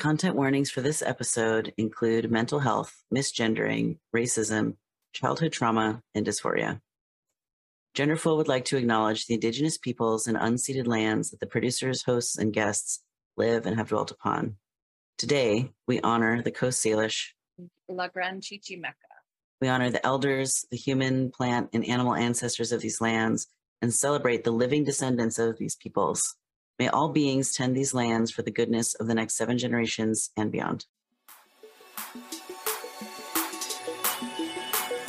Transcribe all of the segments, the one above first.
Content warnings for this episode include mental health, misgendering, racism, childhood trauma, and dysphoria. Genderful would like to acknowledge the Indigenous peoples and unceded lands that the producers, hosts, and guests live and have dwelt upon. Today, we honor the Coast Salish. La Gran Chichimeca. We honor the elders, the human, plant, and animal ancestors of these lands, and celebrate the living descendants of these peoples. May all beings tend these lands for the goodness of the next seven generations and beyond.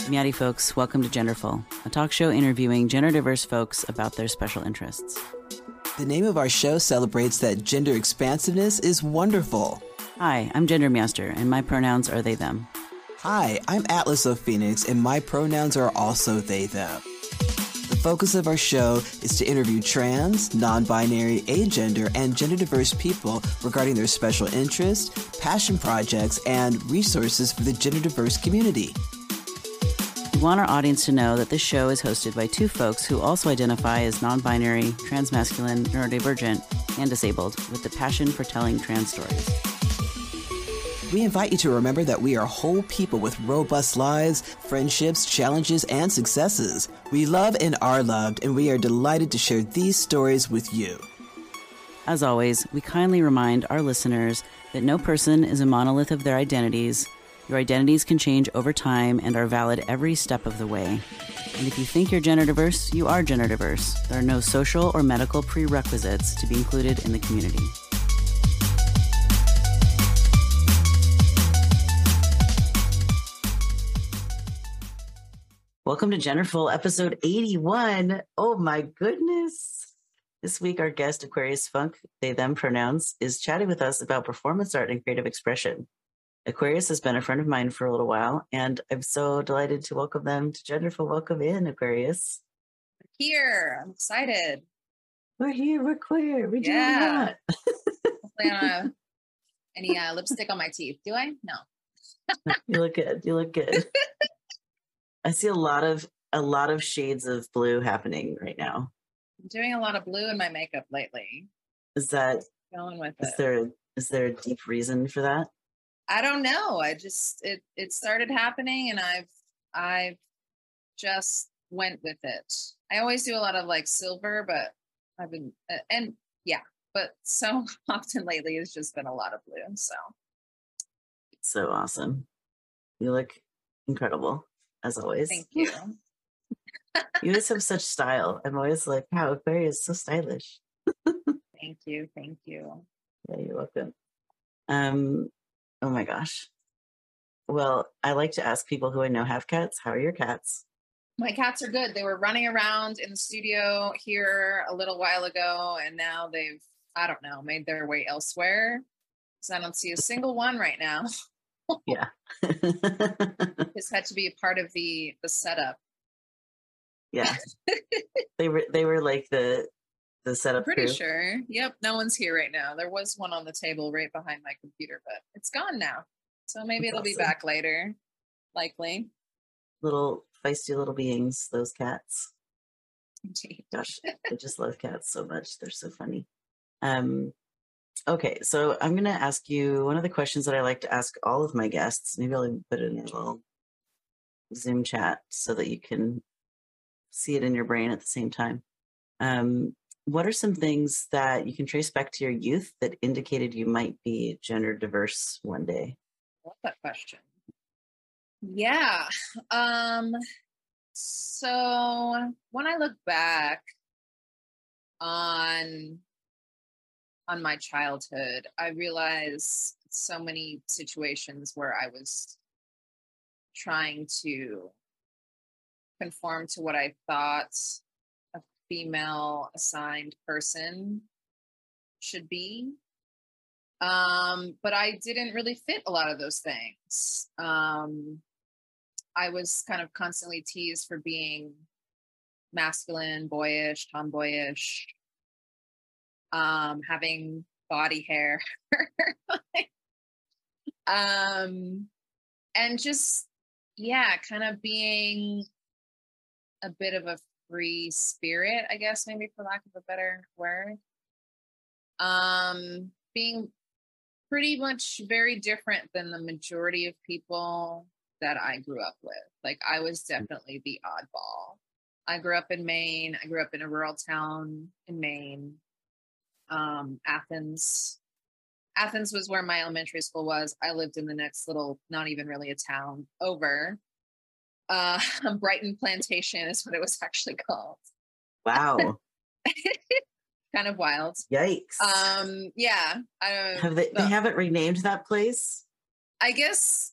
Miati folks, welcome to Genderful, a talk show interviewing gender diverse folks about their special interests. The name of our show celebrates that gender expansiveness is wonderful. Hi, I'm Gender Meowster, and my pronouns are they, them. Hi, I'm Atlas of Phoenix, and my pronouns are also they, them. The focus of our show is to interview trans, non binary, agender, and gender diverse people regarding their special interests, passion projects, and resources for the gender diverse community. We want our audience to know that this show is hosted by two folks who also identify as non binary, transmasculine, neurodivergent, and disabled with the passion for telling trans stories. We invite you to remember that we are whole people with robust lives, friendships, challenges, and successes. We love and are loved, and we are delighted to share these stories with you. As always, we kindly remind our listeners that no person is a monolith of their identities. Your identities can change over time and are valid every step of the way. And if you think you're gender diverse, you are gender diverse. There are no social or medical prerequisites to be included in the community. Welcome to Genderful, episode 81. Oh my goodness. This week, our guest, Aquarius Funkk, they them pronouns, is chatting with us about performance art and creative expression. Aquarius has been a friend of mine for a little while, and I'm so delighted to welcome them to Genderful. Welcome in, Aquarius. Here, I'm excited. We're here, we're queer, we do Yeah. that. Hopefully I don't have any uh, lipstick on my teeth. Do I? No. you look good. You look good. I see a lot of a lot of shades of blue happening right now. I'm doing a lot of blue in my makeup lately. Is that Going with is it. there is there a deep reason for that? I don't know. I just it it started happening and I've I've just went with it. I always do a lot of like silver, but I've been uh, and yeah, but so often lately it's just been a lot of blue. So So awesome. You look incredible as always. thank you. You guys have such style. I'm always like, wow, Aquarius is so stylish. thank you. Thank you. Yeah, you're welcome. Um, oh my gosh. Well, I like to ask people who I know have cats, how are your cats? My cats are good. They were running around in the studio here a little while ago, and now they've, I don't know, made their way elsewhere. So I don't see a single one right now. yeah. This had to be a part of the the setup. yeah. they were they were like the the setup I'm pretty crew. sure. Yep, no one's here right now. There was one on the table right behind my computer, but it's gone now. So maybe That's it'll be back later. Likely. Little feisty little beings, those cats. Indeed. Gosh, I just love cats so much. They're so funny. Um, okay, so I'm going to ask you one of the questions that I like to ask all of my guests. Maybe I'll even put it in a little Zoom chat so that you can see it in your brain at the same time. Um, what are some things that you can trace back to your youth that indicated you might be gender diverse one day? love that question. Yeah. Um so when I look back on on my childhood, I realize so many situations where I was trying to conform to what I thought a female assigned person should be. Um but i didn't really fit a lot of those things. Um i was kind of constantly teased for being masculine boyish tomboyish um having body hair um and just yeah kind of being a bit of a free spirit i guess maybe for lack of a better word um being pretty much very different than the majority of people that I grew up with. Like I was definitely the oddball. I grew up in Maine. I grew up in a rural town in Maine. Um, Athens. Athens was where my elementary school was. I lived in the next little, not even really a town over. Uh, Brighton Plantation is what it was actually called. Wow. kind of wild. Yikes. Um, yeah. I, Have they, they haven't renamed that place? I guess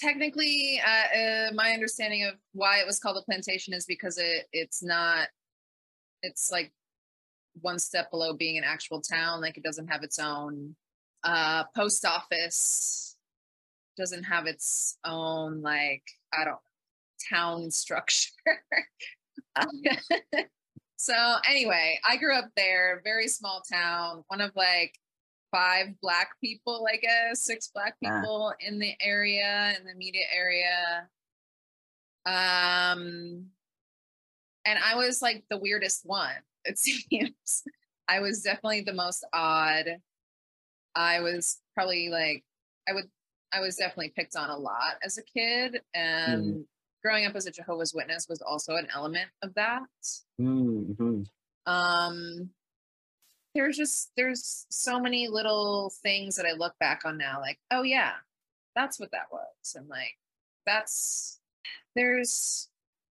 technically, uh, uh, my understanding of why it was called a plantation is because it it's not. It's like one step below being an actual town. Like it doesn't have its own uh, post office. Doesn't have its own like I don't town structure. so anyway, I grew up there, very small town, one of like five black people, I guess, six black people in the area, in the media area. Um, and I was like the weirdest one, it seems. I was definitely the most odd. I was probably like, I would, I was definitely picked on a lot as a kid. And growing up as a Jehovah's Witness was also an element of that hmm um there's just there's so many little things that i look back on now like oh yeah that's what that was and like that's there's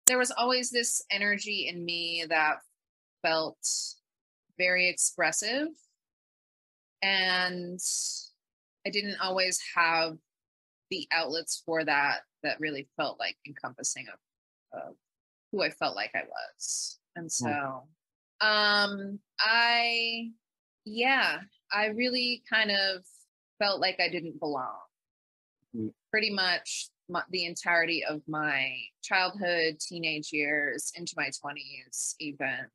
there was always this energy in me that felt very expressive. And i didn't always have the outlets for that that really felt like encompassing of, of who i felt like i was. And so um i yeah i really kind of felt like i didn't belong. Mm. pretty much my, the entirety of my childhood teenage years into my 20s even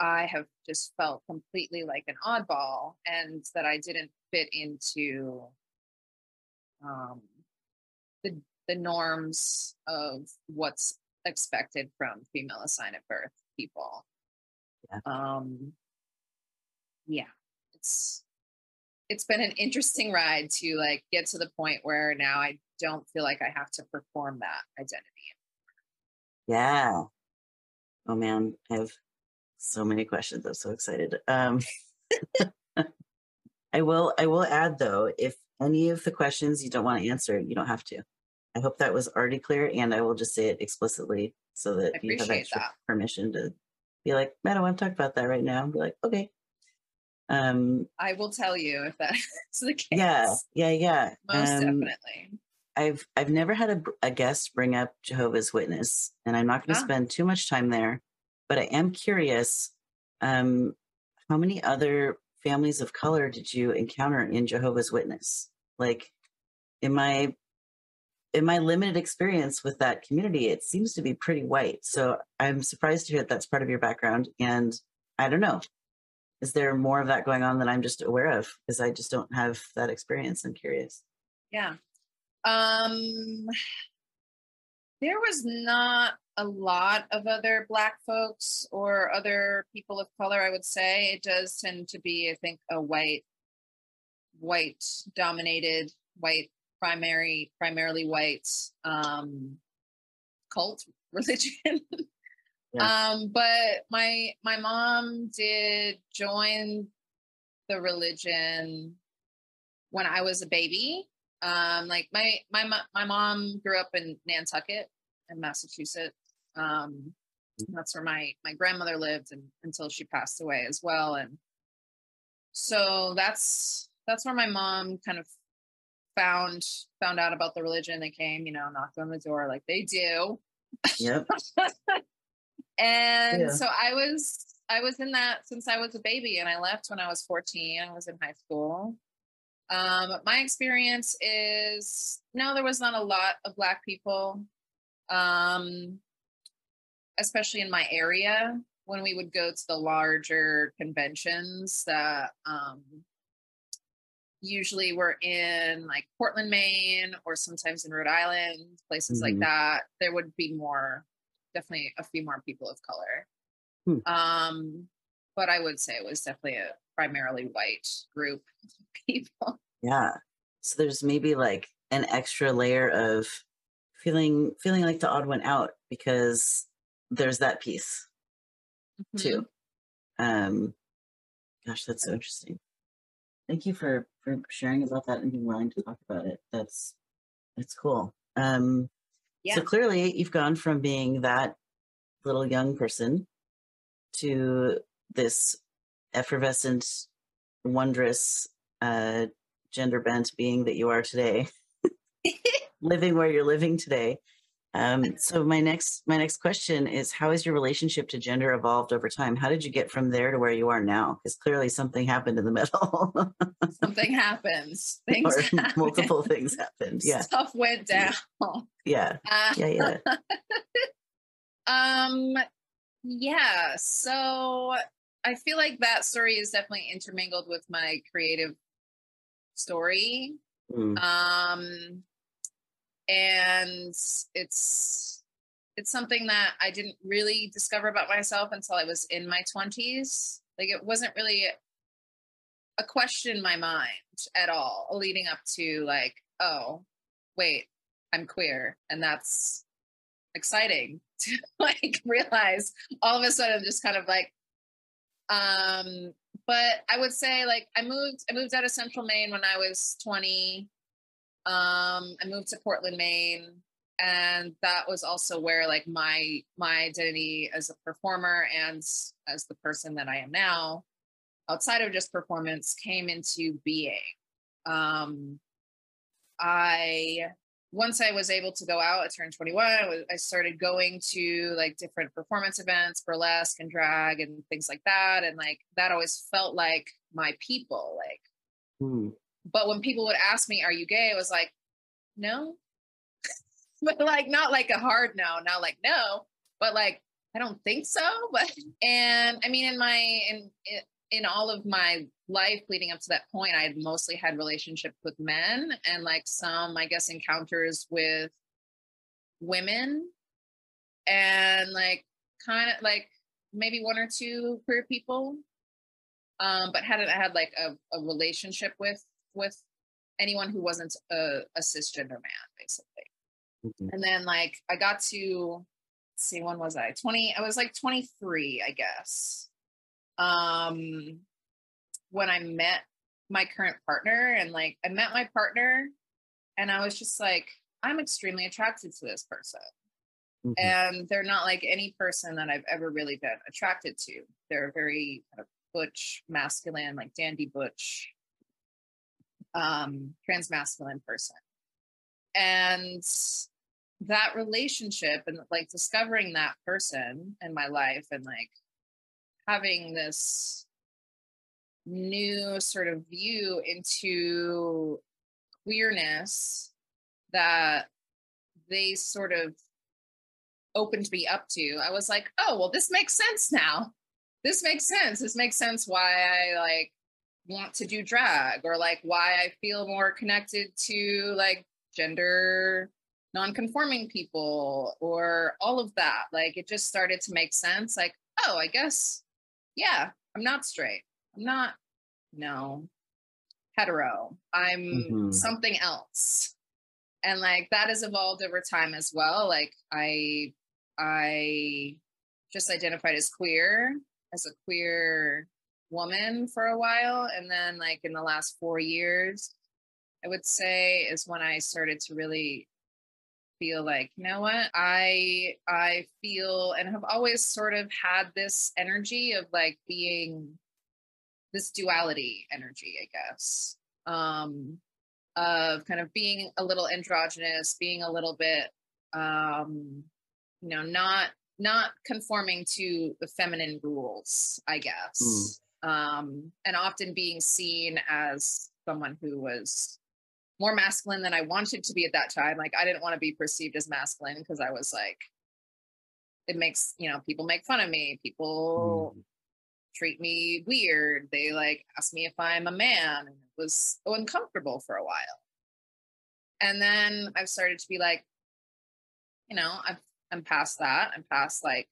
i have just felt completely like an oddball and that i didn't fit into um the the norms of what's expected from female assigned at birth people Yeah. um yeah it's it's been an interesting ride to like get to the point where now i don't feel like i have to perform that identity Yeah. Oh man, I have so many questions. I'm so excited. Um, I will. I will add though, if any of the questions you don't want to answer, you don't have to. I hope that was already clear, and I will just say it explicitly so that you have extra that. permission to be like, "I don't want to talk about that right now." And be like, "Okay." Um. i will tell you if that's the case Yeah. Yeah. Yeah. most um, definitely I've I've never had a, a guest bring up Jehovah's Witness, and I'm not going to Ah. spend too much time there. But I am curious, um, how many other families of color did you encounter in Jehovah's Witness? Like, in my in my limited experience with that community, it seems to be pretty white. So I'm surprised to hear that that's part of your background. And I don't know, is there more of that going on that I'm just aware of? Because I just don't have that experience. I'm curious. Yeah. Um there was not a lot of other black folks or other people of color, I would say. It does tend to be, I think, a white, white dominated, white primary, primarily white um cult religion. Um, but my my mom did join the religion when I was a baby. Um, like my my my mom grew up in Nantucket in Massachusetts. Um, that's where my my grandmother lived and, until she passed away as well. And so that's that's where my mom kind of found found out about the religion. They came, you know, knocked on the door like they do. Yep. and Yeah. so I was I was in that since I was a baby and I left when I was 14. I was in high school. Um, my experience is no, there was not a lot of black people. Um, especially in my area when we would go to the larger conventions that um usually were in like Portland, Maine, or sometimes in Rhode Island, places like Mhm. that, there would be more, definitely a few more people of color. Hmm. Um, but I would say it was definitely a primarily white group of people. Yeah. So there's maybe like an extra layer of feeling feeling like the odd one out because there's that piece Mhm. too. Um gosh, that's so interesting. Thank you for for sharing about that and being willing to talk about it. That's that's cool. Um Yeah. so clearly you've gone from being that little young person to this effervescent, wondrous uh gender bent being that you are today. living where you're living today. Um, so my next my next question is how has your relationship to gender evolved over time? How did you get from there to where you are now? Because clearly something happened in the middle, Something happens. Things or happen. multiple things happened. Yeah, Stuff went down. yeah, Uh, yeah, yeah. Um, yeah. So I feel like that story is definitely intermingled with my creative story. Mm, Um, and it's it's something that I didn't really discover about myself until I was in my twenties. Like it wasn't really a question in my mind at all, leading up to like, oh, wait, I'm queer, and that's exciting to like realize all of a sudden I'm just kind of like um but i would say like i moved i moved out of central maine when i was 20 um i moved to portland maine and that was also where like my my identity as a performer and as the person that i am now outside of just performance came into being um i once I was able to go out, I turned 21. I, started going to like different performance events, burlesque and drag and things like that. And like that always felt like my people. Like, mm, but when people would ask me, Are you gay? I was like, No. but like, not like a hard no, not like no, but like, I don't think so. But, and I mean, in my, in, in, all of my life leading up to that point, I had mostly had relationships with men and like some, I guess, encounters with women and like kind of like maybe one or two queer people. Um, but hadn't had like a, a relationship with with anyone who wasn't a, a cisgender man, basically. mhm. And then like I got to see, when was I? 20, I was like 23, I guess. Um when I met my current partner and like I met my partner and I was just like, I'm extremely attracted to this person. Mhm. And they're not like any person that I've ever really been attracted to. They're very kind of butch, masculine, like dandy butch, um, trans masculine person. And that relationship and like discovering that person in my life and like having this new sort of view into queerness that they sort of opened me up to i was like oh well this makes sense now this makes sense this makes sense why i like want to do drag or like why i feel more connected to like gender non-conforming people or all of that. Like it just started to make sense like oh i guess yeah i'm not straight. I'm not no hetero. I'm Mhm. something else. And like that has evolved over time as well. Like i i just identified as queer as a queer woman for a while and then like in the last four years i would say is when i started to really feel like you know what? I i feel and have always sort of had this energy of like being this duality energy i guess um of kind of being a little androgynous being a little bit um you know not not conforming to the feminine rules i guess um and often being seen as someone who was more masculine than i wanted to be at that time. Like i didn't want to be perceived as masculine because i was like it makes you know people make fun of me. People Mm. treat me weird. They like ask me if i'm a man and it was uncomfortable for a while. And then i've started to be like you know I've, i'm past that. I'm past like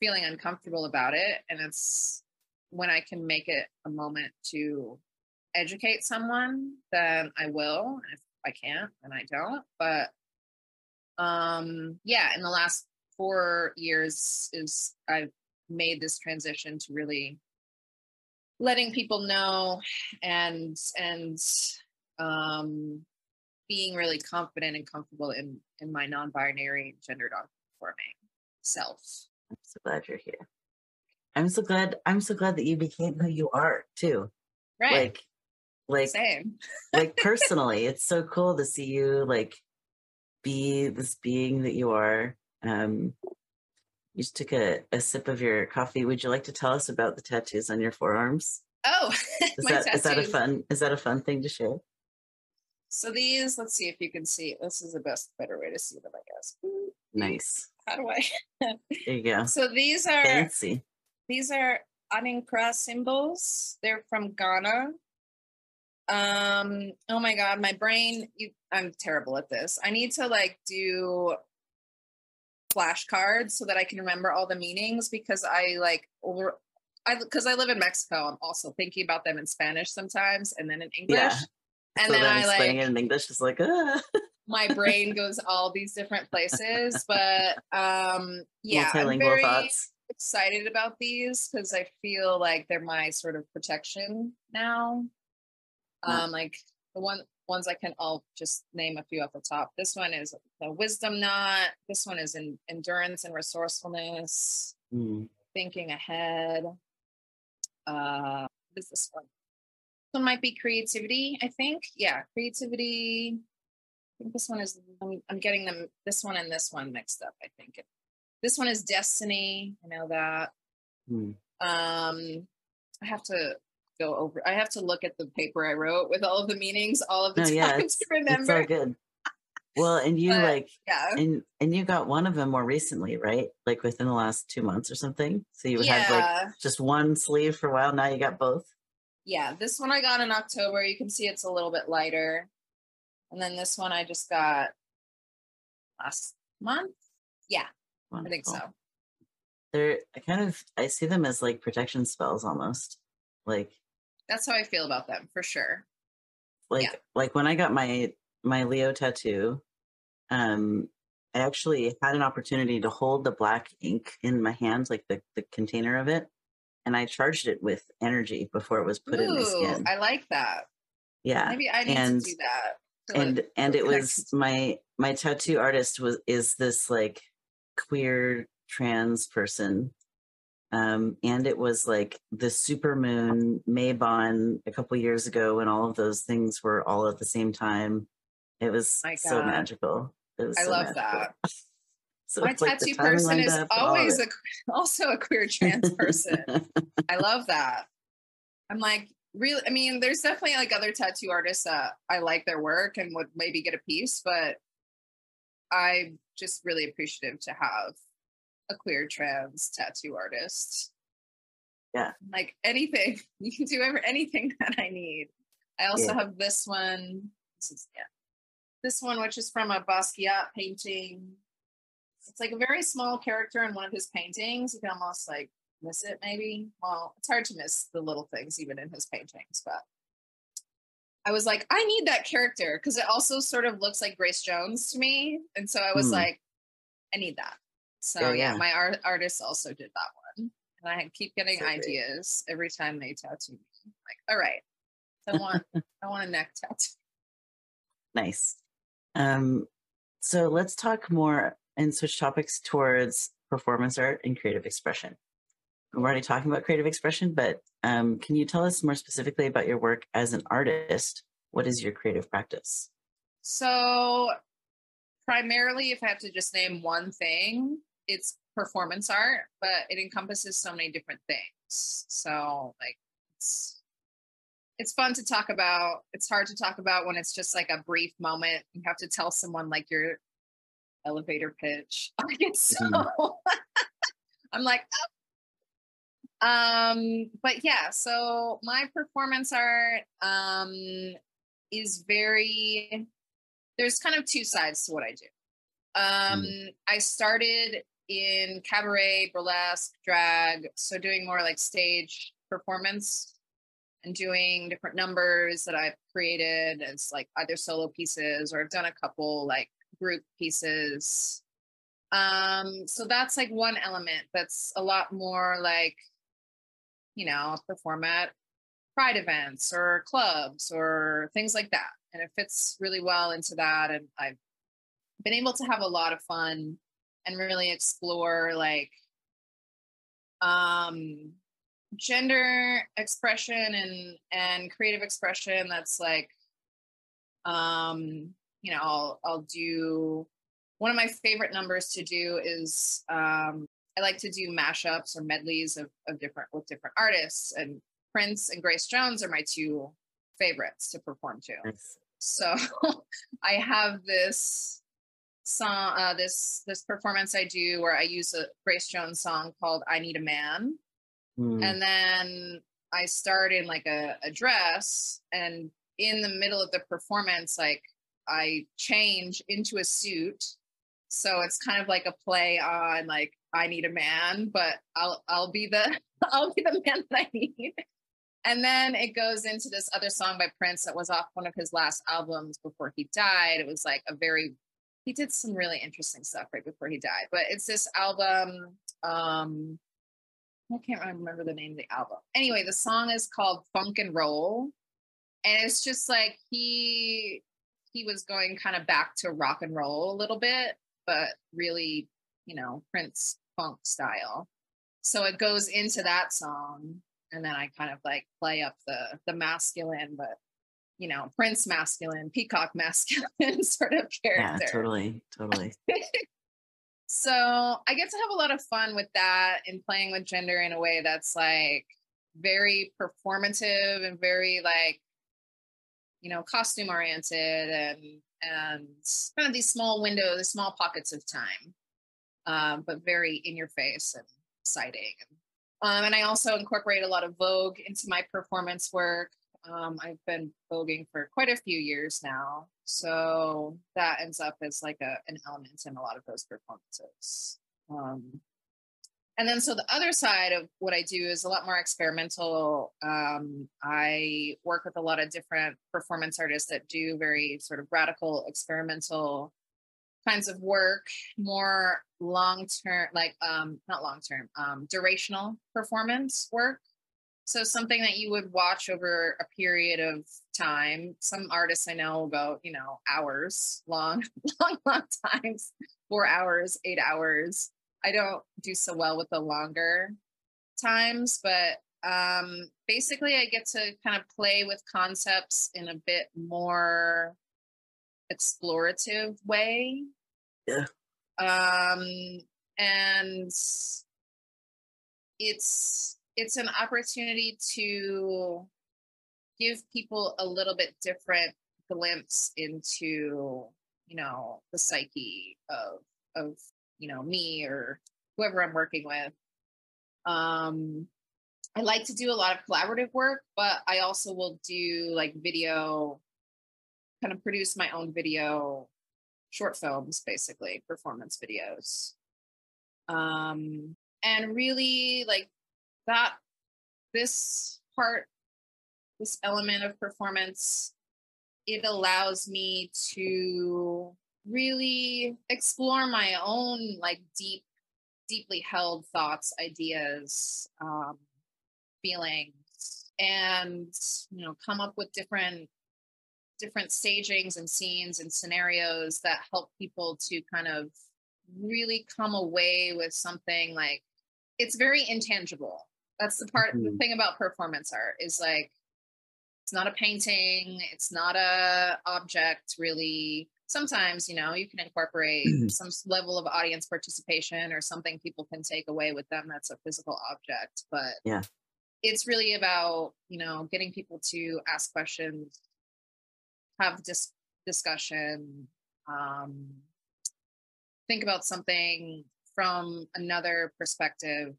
feeling uncomfortable about it and it's when I can make it a moment to educate someone, then I will. If I can't, then I don't. But um yeah, in the last four years is I've made this transition to really letting people know and and um being really confident and comfortable in in my non-binary gender non-conforming self I'm so glad you're here. I'm so glad. I'm so glad that you became who you are too. right Like, like, same like personally, it's so cool to see you like be this being that you are. Um, you just took a, a sip of your coffee. Would you like to tell us about the tattoos on your forearms? oh Is my that is that a fun is that a fun thing to share? so these let's see if you can see this is the best better way to see them i guess Nice. how do i There you go. so these are Fancy. These are Adinkra symbols. They're from Ghana. Um, oh my god, my brain, you I'm terrible at this. I need to like do flashcards so that I can remember all the meanings because I like over I because I live in Mexico, I'm also thinking about them in Spanish sometimes and then in English. Yeah. And so then, I explaining like it in English is like, ah, my brain goes all these different places. But um yeah, I'm multilingual very, thoughts. Excited about these because I feel like they're my sort of protection now. Um, like the one ones I can I'll just name a few off the top. This one is the wisdom knot. This one is in endurance and resourcefulness, Mm. thinking ahead. Uh, what is this one? This one might be creativity. I think. Yeah, creativity. I think this one is. I'm, I'm getting them. This one and this one mixed up. I think. This one is destiny. I know that. Mm. Um, I have to go over. I have to look at the paper I wrote with all of the meanings all of the No, time yeah, to It's remember. all good. Well, and you But- like yeah, and and you got one of them more recently, right? Like within the last two months or something. So you had like just one sleeve for a while. Now you got both. yeah. This one I got in October. You can see it's a little bit lighter, and then this one I just got last month. Yeah, I think so. Wonderful. They're I kind of I see them as like protection spells almost. Like That's how I feel about them for sure. like like when I got my my Leo tattoo, um, I actually had an opportunity to hold the black ink in my hand, like the, the container of it, and I charged it with energy before it was put in my Ooh, skin. I like that. yeah. Maybe I need and- to do that. to, like, and and it feel was my my tattoo artist was is this like queer trans person um and it was like the super moon maybon a couple years ago when all of those things were all at the same time it was My so God. magical it was I so love magical. that. so My it's like tattoo person is up and all of always a also a queer trans person. I love that. I'm like, really, I mean, there's definitely like other tattoo artists that I like their work and would maybe get a piece, but I'm just really appreciative to have a queer trans tattoo artist. Yeah. Like anything, you can do ever anything that I need. I also Yeah. have this one. This is yeah. This one, which is from a Basquiat painting. It's like a very small character in one of his paintings. You can almost like miss it, maybe. Well, it's hard to miss the little things even in his paintings, but I was like, I need that character because it also sort of looks like Grace Jones to me. And so I was Hmm. like, I need that. So Yeah, yeah, yeah. my art artist also did that one. And I keep getting So ideas every time they tattoo me. Like, all right, I want I want a neck tattoo. Nice. Um, so let's talk more and switch topics towards performance art and creative expression. We're already talking about creative expression, but um, can you tell us more specifically about your work as an artist? What is your creative practice? So primarily, if I have to just name one thing, it's performance art, but it encompasses so many different things. So like it's it's fun to talk about. It's hard to talk about when it's just like a brief moment. You have to tell someone like your elevator pitch. I get so I'm like, "Oh." Um, but yeah, so my performance art um is very there's kind of two sides to what I do. Um, I started in cabaret, burlesque, drag, so doing more like stage performance and doing different numbers that I've created as like either solo pieces or I've done a couple like group pieces. Um, so that's like one element that's a lot more like, you know, perform at pride events or clubs or things like that. And it fits really well into that. And I've been able to have a lot of fun and really explore like um gender expression and and creative expression that's like um you know I'll I'll do one of my favorite numbers to do is um I like to do mashups or medleys of, of different with different artists and Prince and Grace Jones are my two favorites to perform to. Nice. So I have this song, uh, this this performance I do where I use a Grace Jones song called "I Need a Man," Mm. and then I start in like a, a dress, and in the middle of the performance, like I change into a suit. So it's kind of like a play on like I need a man, but I'll I'll be the I'll be the man that I need. And then it goes into this other song by Prince that was off one of his last albums before he died. It was like a very he did some really interesting stuff right before he died. But it's this album. Um, I can't remember the name of the album. Anyway, the song is called Funk and Roll, and it's just like he he was going kind of back to rock and roll a little bit, but really, you know, Prince funk style. So it goes into that song, and then I kind of like play up the the masculine, but you know, Prince masculine, Peacock masculine sort of character. Yeah, totally, totally. So I get to have a lot of fun with that and playing with gender in a way that's like very performative and very like, you know, costume oriented and and kind of these small windows, small pockets of time, um, but very in your face and exciting. Um, and I also incorporate a lot of Vogue into my performance work. Um, I've been voguing for quite a few years now. So that ends up as like a, an element in a lot of those performances. Um, and then, so the other side of what I do is a lot more experimental. Um, I work with a lot of different performance artists that do very sort of radical experimental kinds of work, more long term, like um, not long term, um, durational performance work. So something that you would watch over a period of time. Some artists I know will go, you know, hours long, long, long times, four hours, eight hours. I don't do so well with the longer times, but um, basically I get to kind of play with concepts in a bit more explorative way. Yeah. Um, and it's it's an opportunity to give people a little bit different glimpse into you know the psyche of of you know me or whoever i'm working with um i like to do a lot of collaborative work but i also will do like video kind of produce my own video short films basically performance videos. Um and really like that this part this element of performance it allows me to really explore my own like deep deeply held thoughts ideas um, feelings and you know come up with different different stagings and scenes and scenarios that help people to kind of really come away with something like it's very intangible that's the part the Mhm. thing about performance art is like it's not a painting it's not a object really sometimes you know you can incorporate some level of audience participation or something people can take away with them that's a physical object but Yeah. it's really about you know getting people to ask questions have dis- discussion um, think about something from another perspective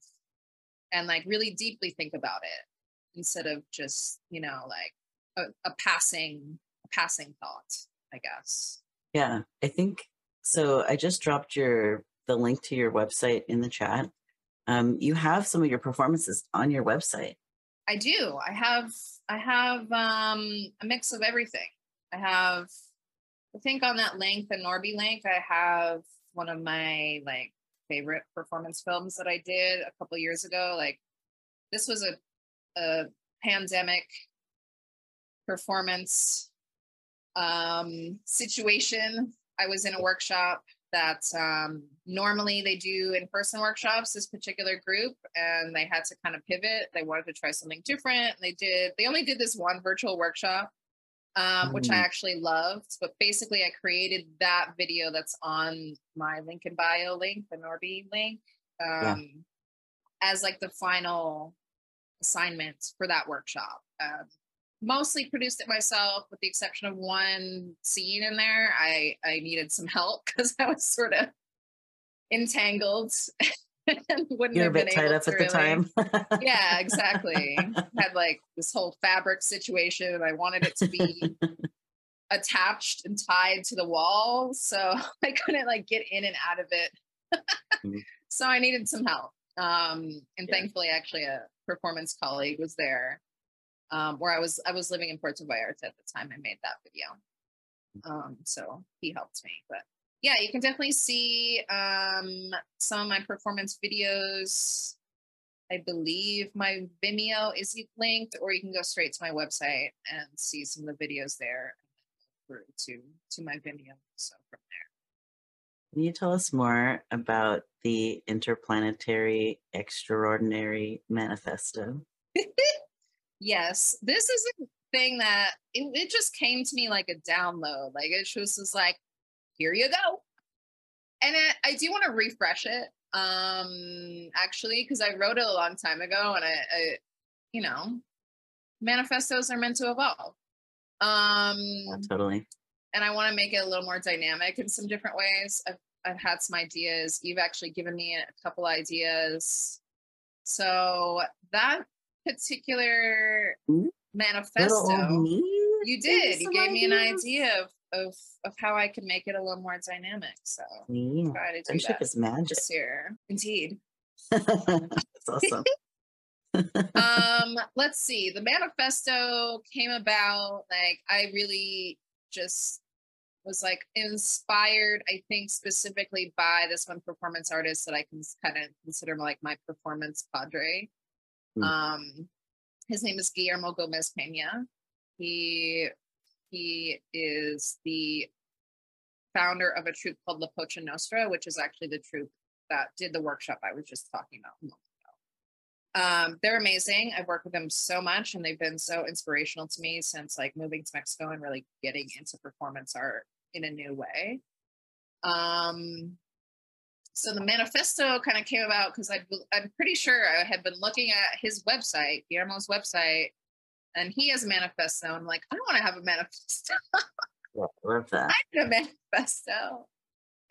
and like really deeply think about it instead of just you know like a, a passing a passing thought i guess Yeah, I think so. I just dropped your the link to your website in the chat. Um, you have some of your performances on your website. I do. I have I have um a mix of everything. I have I think on that link, the Norby link, I have one of my like favorite performance films that I did a couple years ago. Like this was a a pandemic performance um situation. I was in a workshop that um, normally they do in person workshops, this particular group, and they had to kind of pivot. They wanted to try something different. They did, they only did this one virtual workshop, um, which I mm. actually loved. But basically, I created that video that's on my link in bio link, the Norby link, um, yeah. as like the final assignment for that workshop. Uh, mostly produced it myself with the exception of one scene in there i i needed some help because i was sort of entangled wouldn't You're have a bit tied up at really, the time yeah exactly had like this whole fabric situation and i wanted it to be attached and tied to the wall so i couldn't like get in and out of it mm-hmm. so i needed some help um and yeah. thankfully actually a performance colleague was there um, where I was I was living in Puerto Vallarta at the time I made that video. Um, so he helped me. But yeah, you can definitely see um, some of my performance videos. I believe my Vimeo is linked, or you can go straight to my website and see some of the videos there through to to my Vimeo. So from there. Can you tell us more about the Interplanetary Extraordinary Manifesto? Yes, this is a thing that it, it just came to me like a download. Like it just was like, here you go. And it, I do want to refresh it, um, actually, because I wrote it a long time ago, and I, I, you know, manifestos are meant to evolve. Um, yeah, totally. And I want to make it a little more dynamic in some different ways. I've I've had some ideas. You've actually given me a couple ideas. So that particular manifesto, you did. You gave me an idea of, of of how I can make it a little more dynamic. So yeah. try to do Friendship that is magic. This year. Indeed. That's awesome. um, let's see. The manifesto came about like I really just was like inspired, I think, specifically by this one performance artist that I can kind of consider like my performance padre. Mm. Um, his name is Guillermo Gomez Pena. He he is the founder of a troupe called La Pocha Nostra, which is actually the troupe that did the workshop I was just talking about. Um, they're amazing. I've worked with them so much, and they've been so inspirational to me since like moving to Mexico and really getting into performance art in a new way. Um, so the manifesto kind of came about because I'm pretty sure I had been looking at his website, Guillermo's website, and he has a manifesto. I'm like, I don't want to have a manifesto. yeah, love that. I had a manifesto.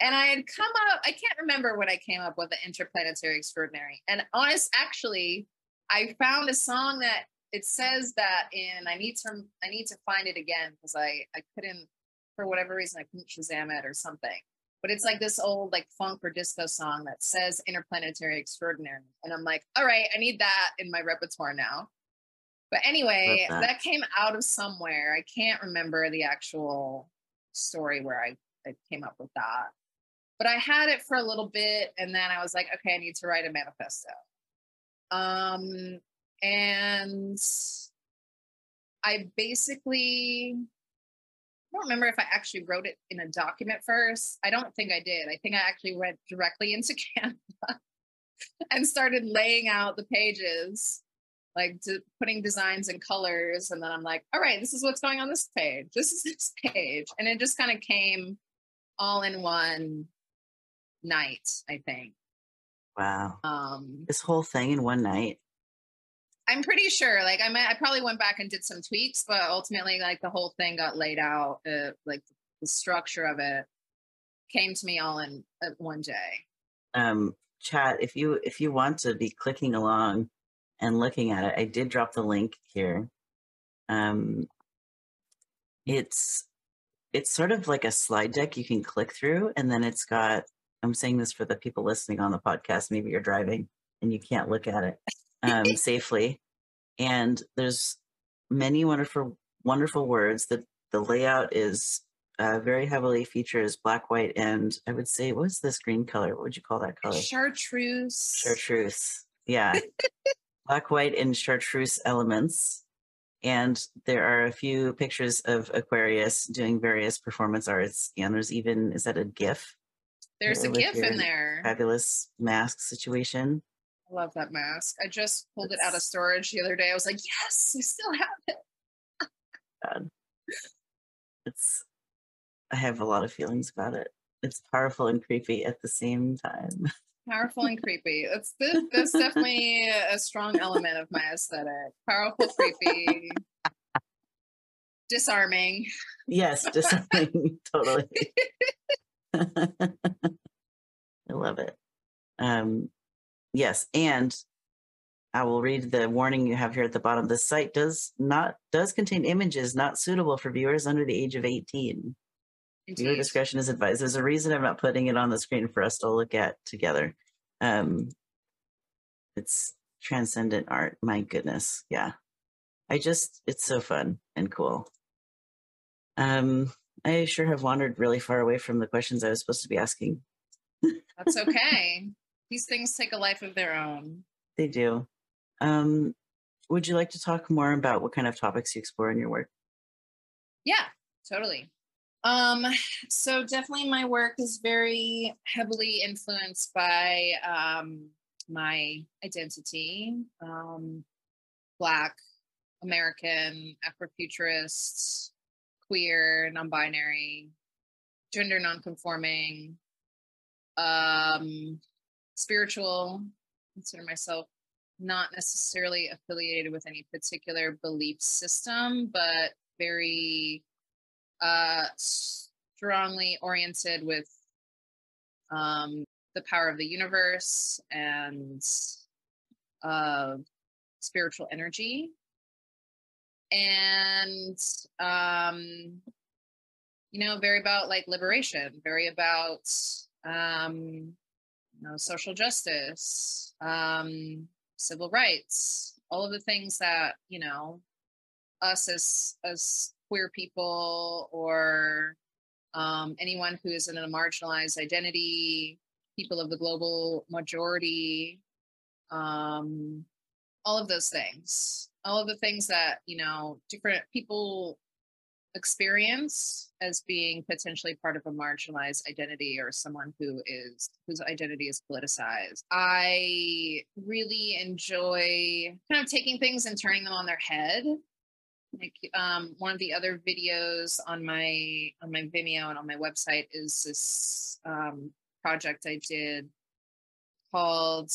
And I had come up, I can't remember when I came up with the interplanetary extraordinary. And honest, actually, I found a song that it says that in I need to I need to find it again because I I couldn't for whatever reason I couldn't Shazam it or something but it's like this old like funk or disco song that says interplanetary extraordinary and i'm like all right i need that in my repertoire now but anyway that. that. came out of somewhere i can't remember the actual story where I, I came up with that but i had it for a little bit and then i was like okay i need to write a manifesto um and i basically I don't remember if I actually wrote it in a document first. I don't think I did. I think I actually went directly into Canva and started laying out the pages, like to, putting designs and colors. And then I'm like, all right, this is what's going on this page. This is this page. And it just kind of came all in one night, I think. Wow. Um, this whole thing in one night. I'm pretty sure. Like I might, I probably went back and did some tweaks, but ultimately, like the whole thing got laid out. Uh, like the structure of it came to me all in uh, one day. Um, chat. If you if you want to be clicking along and looking at it, I did drop the link here. Um, it's it's sort of like a slide deck you can click through, and then it's got. I'm saying this for the people listening on the podcast. Maybe you're driving and you can't look at it um, safely. and there's many wonderful wonderful words. The the layout is uh, very heavily features black, white, and I would say what's this green color? What would you call that color? Chartreuse. Chartreuse. Yeah. black, white, and chartreuse elements. And there are a few pictures of Aquarius doing various performance arts. And there's even, is that a GIF? There's a GIF in there. Fabulous mask situation. I love that mask. I just pulled it out of storage the other day. I was like, yes, I still have it. God. It's, I have a lot of feelings about it. It's powerful and creepy at the same time. Powerful and creepy. That's this, that's definitely a strong element of my aesthetic. Powerful, creepy, disarming. Yes, disarming, totally. I love it. Um, yes, and I will read the warning you have here at the bottom. The site does not does contain images not suitable for viewers under the age of 18. Indeed. discretion is advised. There's a reason I'm not putting it on the screen for us to look at together. Um, it's transcendent art. My goodness. Yeah. I just, it's so fun and cool. Um, I sure have wandered really far away from the questions I was supposed to be asking. That's okay. These things take a life of their own. They do. Um, would you like to talk more about what kind of topics you explore in your work? Yeah, totally. Um, so definitely my work is very heavily influenced by um my identity. Um black, American, Afrofuturist, queer, non-binary, gender non-conforming, um spiritual, consider myself not necessarily affiliated with any particular belief system, but very uh, strongly oriented with um, the power of the universe and uh, spiritual energy. And, um, you know, very about like liberation, very about, um, you know, social justice, um, civil rights, all of the things that, you know, us as, as queer people or um, anyone who is in a marginalized identity, people of the global majority, um, all of those things, all of the things that, you know, different people experience as being potentially part of a marginalized identity or someone who is whose identity is politicized. I really enjoy kind of taking things and turning them on their head like um, one of the other videos on my on my Vimeo and on my website is this um, project I did called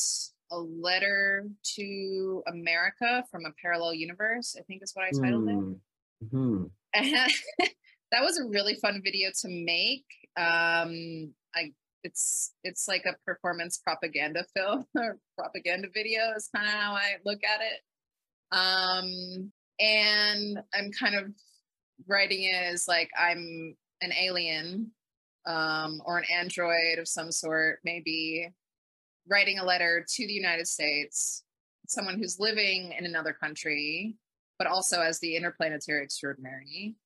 "A Letter to America from a Parallel Universe." I think is what I titled it, Mm-hmm. that was a really fun video to make. Um, I it's it's like a performance propaganda film or propaganda video is kind of how I look at it. Um, and I'm kind of writing it as like I'm an alien um, or an android of some sort, maybe writing a letter to the United States, someone who's living in another country, but also as the interplanetary extraordinary.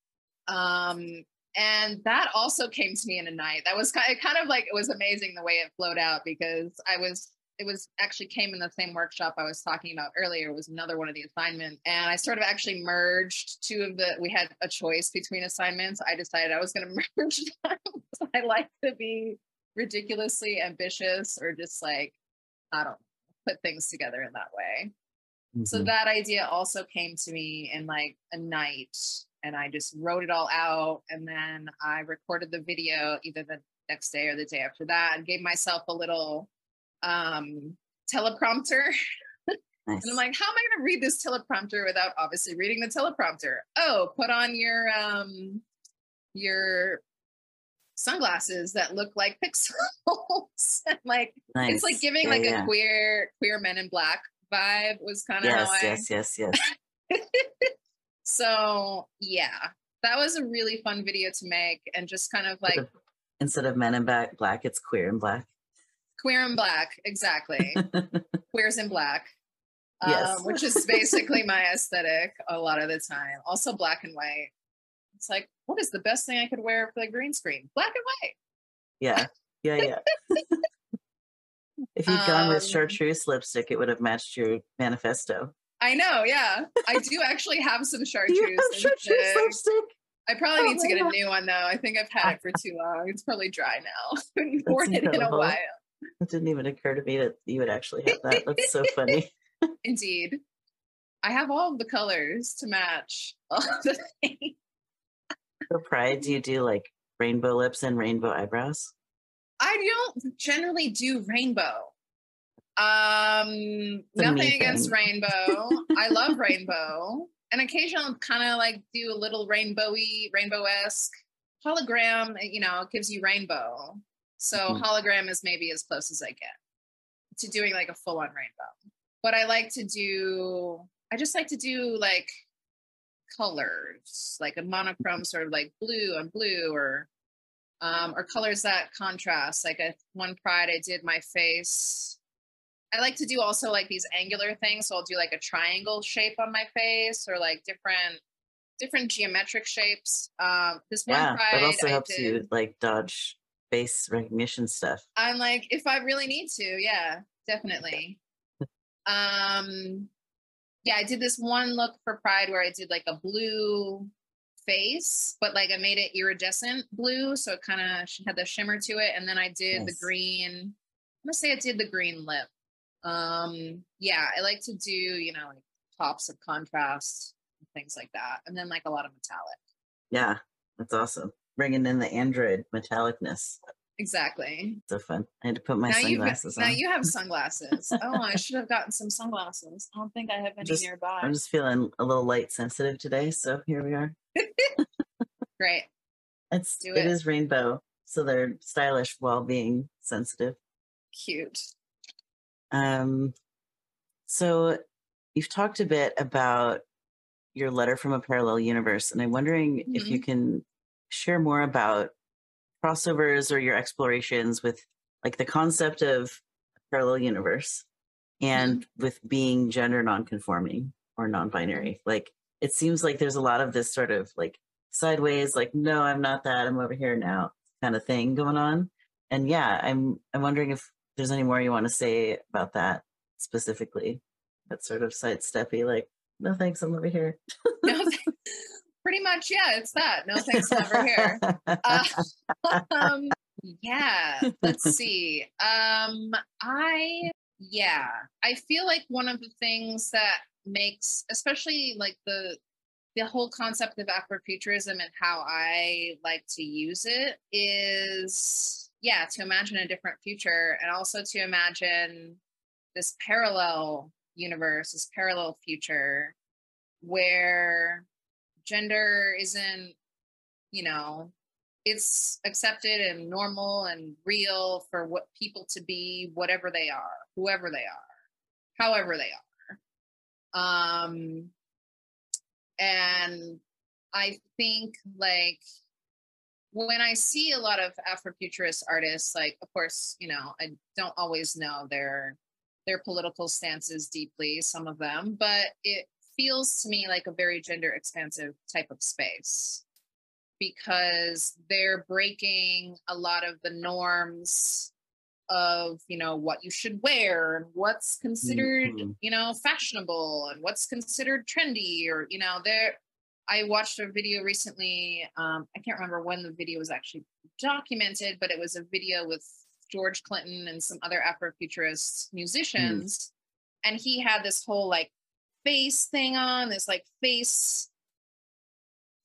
Um, and that also came to me in a night. That was kind of, kind of like it was amazing the way it flowed out because I was it was actually came in the same workshop I was talking about earlier. It was another one of the assignments. And I sort of actually merged two of the, we had a choice between assignments. I decided I was going to merge them. I like to be ridiculously ambitious or just like, I don't put things together in that way. So Mhm. that idea also came to me in like a night and I just wrote it all out. And then I recorded the video either the next day or the day after that and gave myself a little um, teleprompter. Nice. And I'm like, how am I going to read this teleprompter without obviously reading the teleprompter? Oh, put on your um, your sunglasses that look like pixels. And, like nice. it's like giving Yeah, like yeah. a queer queer Men in Black vibe was kind of yes, how I. yes, yes, yes. So yeah, that was a really fun video to make and just kind of like Instead of- men in black, black, it's queer and black. Queer and black, exactly. queers in black. Yes. um, which is basically my aesthetic a lot of the time. Also, black and white. It's like, what is the best thing I could wear for the green screen? Black and white. Yeah. Yeah. Yeah. if you'd gone with Um, chartreuse lipstick, it would have matched your manifesto. I know, yeah. I do actually have some Do chartreuse. you have chartreuse lipstick. lipstick? I probably Oh need to get a new one though. I think I've had it for too long. It's probably dry now. I haven't worn it in a while. It didn't even occur to me that you would actually have that. That's so funny. Indeed. I have all the colors to match all the things. For Pride, do you do like rainbow lips and rainbow eyebrows? I don't generally do rainbow. Um, It's nothing against rainbow. I love rainbow. And occasionally I'll kind of like do a little rainbowy, rainbow-esque hologram, you know, gives you rainbow. So Mhm. hologram is maybe as close as I get to doing like a full-on rainbow. But I like to do, I just like to do like colors, like a monochrome sort of like blue on blue or um, or colors that contrast. Like at one pride, I did my face. I like to do also like these angular things. So I'll do like a triangle shape on my face or like different different geometric shapes. Um, this one Yeah, pride that also I helps did. you like dodge face recognition stuff. I'm like, if I really need to, yeah, definitely. um, yeah, I did this one look for Pride where I did like a blue face, but like I made it iridescent blue, so it kind of had the shimmer to it. And then I did the green. I'm gonna say I did the green lip. Um, yeah, I like to do you know like pops of contrast, things like that, and then like a lot of metallic. Yeah, that's awesome. Bringing in the android metallicness. Exactly. So fun. I had to put my now sunglasses now on. you have sunglasses. oh, I should have gotten some sunglasses. I don't think I have any Just- nearby. I'm just feeling a little light sensitive today, so here we are. Great. It's Do it it. is rainbow, so they're stylish while being sensitive. Cute. Um, so you've talked a bit about your letter from a parallel universe, and I'm wondering if you can share more about crossovers or your explorations with like the concept of parallel universe mm-hmm. and with being gender nonconforming or non-binary. Like it seems like there's a lot of this sort of like sideways, like, no, I'm not that, I'm over here now kind of thing going on. And yeah, I'm I'm wondering if there's any more you want to say about that specifically. That sort of sidesteppy, like, no thanks, I'm over here. No, pretty much, yeah, it's that. No thanks, I'm here. Uh, um, yeah, let's see. Um, I, yeah, I feel like one of the things that makes, especially like the, the whole concept of Afrofuturism and how I like to use it is, yeah, to imagine a different future and also to imagine this parallel universe, this parallel future where gender isn't, you know, it's accepted and normal and real for what people to be whatever they are whoever they are however they are. Um and i think like when i see a lot of afrofuturist artists like of course you know i don't always know their their political stances deeply some of them but it feels to me like a very gender expansive type of space because they're breaking a lot of the norms of you know what you should wear and what's considered Mhm. you know fashionable and what's considered trendy or you know there i watched a video recently um i can't remember when the video was actually documented but it was a video with george clinton and some other afrofuturist musicians and he had this whole like face thing on this like face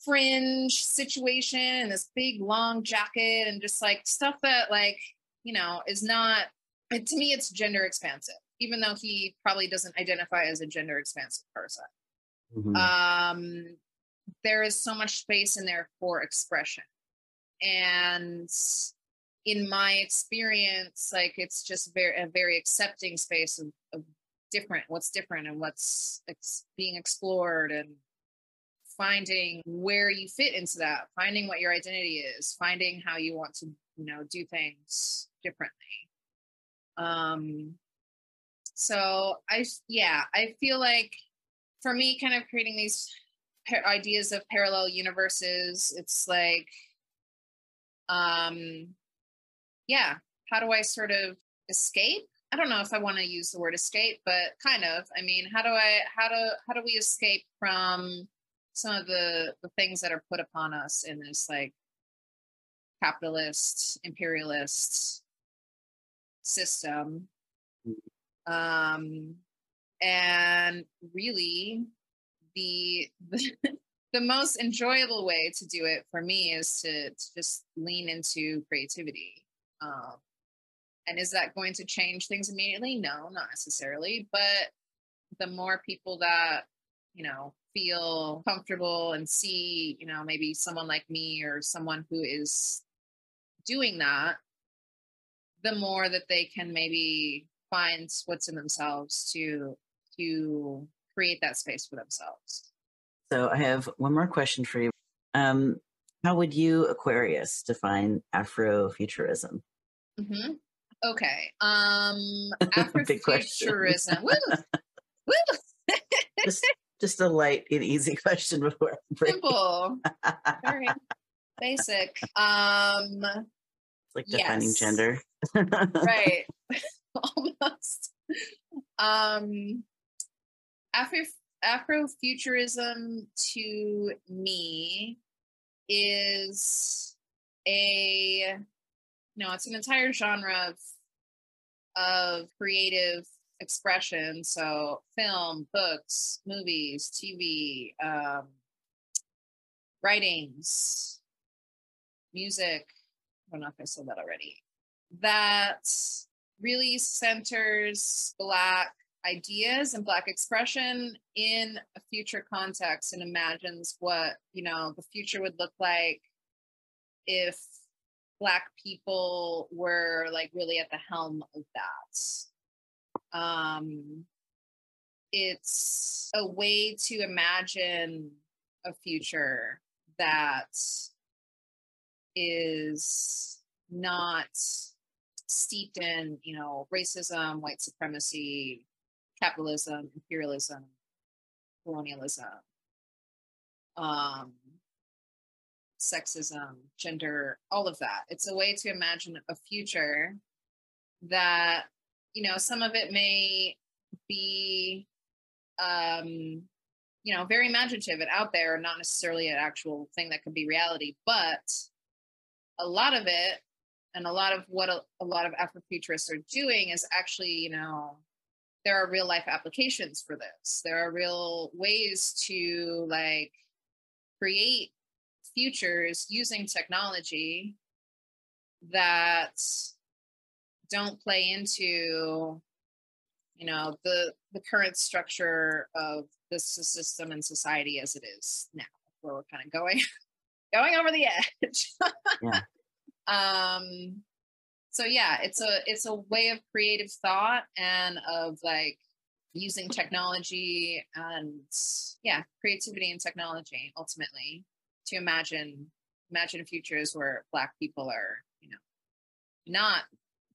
fringe situation and this big long jacket and just like stuff that like you know is not to me it's gender expansive even though he probably doesn't identify as a gender expansive person Mhm. um there is so much space in there for expression and in my experience like it's just very a very accepting space of, of different what's different and what's ex- being explored and finding where you fit into that finding what your identity is finding how you want to you know do things differently um So I yeah, I feel like for me kind of creating these ideas of parallel universes, it's like um yeah, how do I sort of escape? I don't know if I want to use the word escape, but kind of. I mean, how do I how do how do we escape from some of the the things that are put upon us in this like capitalist imperialist system mm. um and really the, the the most enjoyable way to do it for me is to, to just lean into creativity um and is that going to change things immediately? No not necessarily. But the more people that you know feel comfortable and see you know maybe someone like me or someone who is doing that the more that they can maybe find what's in themselves to to create that space for themselves. So i have one more question for you. Um how would you aquarius define afrofuturism? Mm-hmm. Okay um afrofuturism. Woo, woo. just just a light and easy question before simple. Very basic. Um it's like defining yes. gender. Right. Almost. Um afro afrofuturism to me is a no it's an entire genre of of creative expression. So, film, books, movies, TV, um, writings, music. I don't know if I said that already. That really centers Black ideas and Black expression in a future context and imagines what, you know, the future would look like if Black people were like really at the helm of that. Um, it's a way to imagine a future that is not steeped in you know racism white supremacy capitalism imperialism colonialism. Um sexism gender all of that it's a way to imagine a future that you know, some of it may be, um, you know, very imaginative and out there, not necessarily an actual thing that could be reality, but a lot of it and a lot of what a, a lot of Afrofuturists are doing is actually, you know, there are real life applications for this. There are real ways to like create futures using technology that don't play into you know the the current structure of this system and society as it is now where we're kind of going going over the edge yeah. um so yeah it's a it's a way of creative thought and of like using technology and yeah creativity and technology ultimately to imagine imagine futures where black people are you know not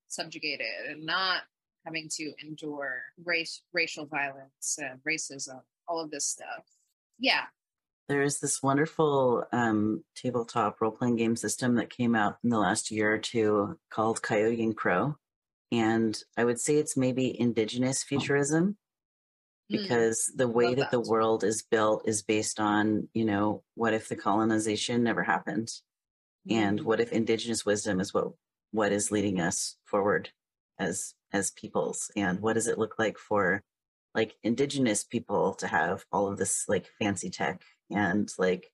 subjugated and not having to endure race, racial violence, and racism, all of this stuff. Yeah. There is this wonderful um, tabletop role playing game system that came out in the last year or two called Coyote and Crow. And I would say it's maybe indigenous futurism. Because mm, the way that, that, the world is built is based on, you know, what if the colonization never happened? Mm. And what if indigenous wisdom is what what is leading us forward as as peoples and what does it look like for like indigenous people to have all of this like fancy tech and like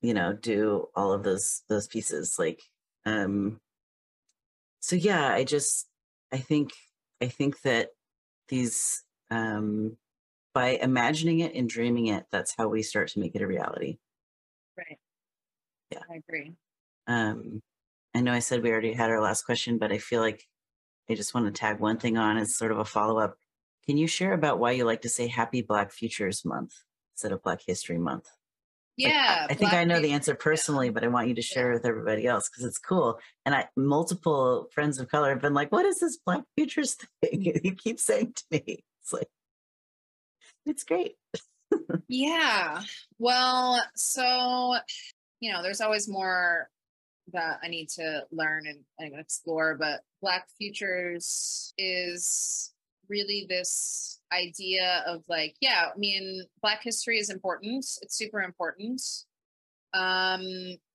you know do all of those those pieces like um so yeah i just i think i think that these um by imagining it and dreaming it that's how we start to make it a reality right yeah i agree um I know I said we already had our last question, but I feel like I just want to tag one thing on as sort of a follow up. Can you share about why you like to say Happy Black Futures Month instead of Black History Month? Yeah. I think Black I know the answer personally, but I want you to share with everybody else because it's cool. And I multiple friends of color have been like, "What is this Black Futures thing?" You keep saying to me, "It's like, it's great." Yeah. Well, so, you know, there's always more that I need to learn and, and explore, but Black Futures is really this idea of like, yeah, I mean, Black history is important. It's super important. Um,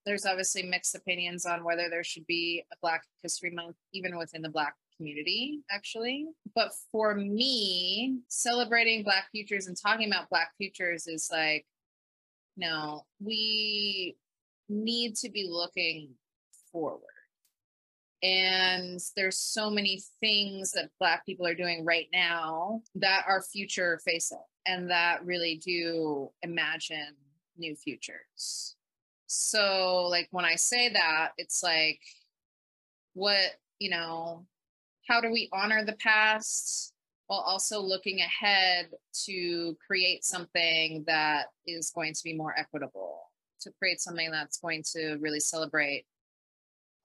there's obviously mixed opinions on whether there should be a Black History Month, even within the Black community, actually. But for me, celebrating Black futures and talking about Black futures is like, no, we need to be looking forward. And there's so many things that Black people are doing right now that are future facing and that really do imagine new futures. So, like, when I say that, it's like, what, you know, how do we honor the past while also looking ahead to create something that is going to be more equitable, to create something that's going to really celebrate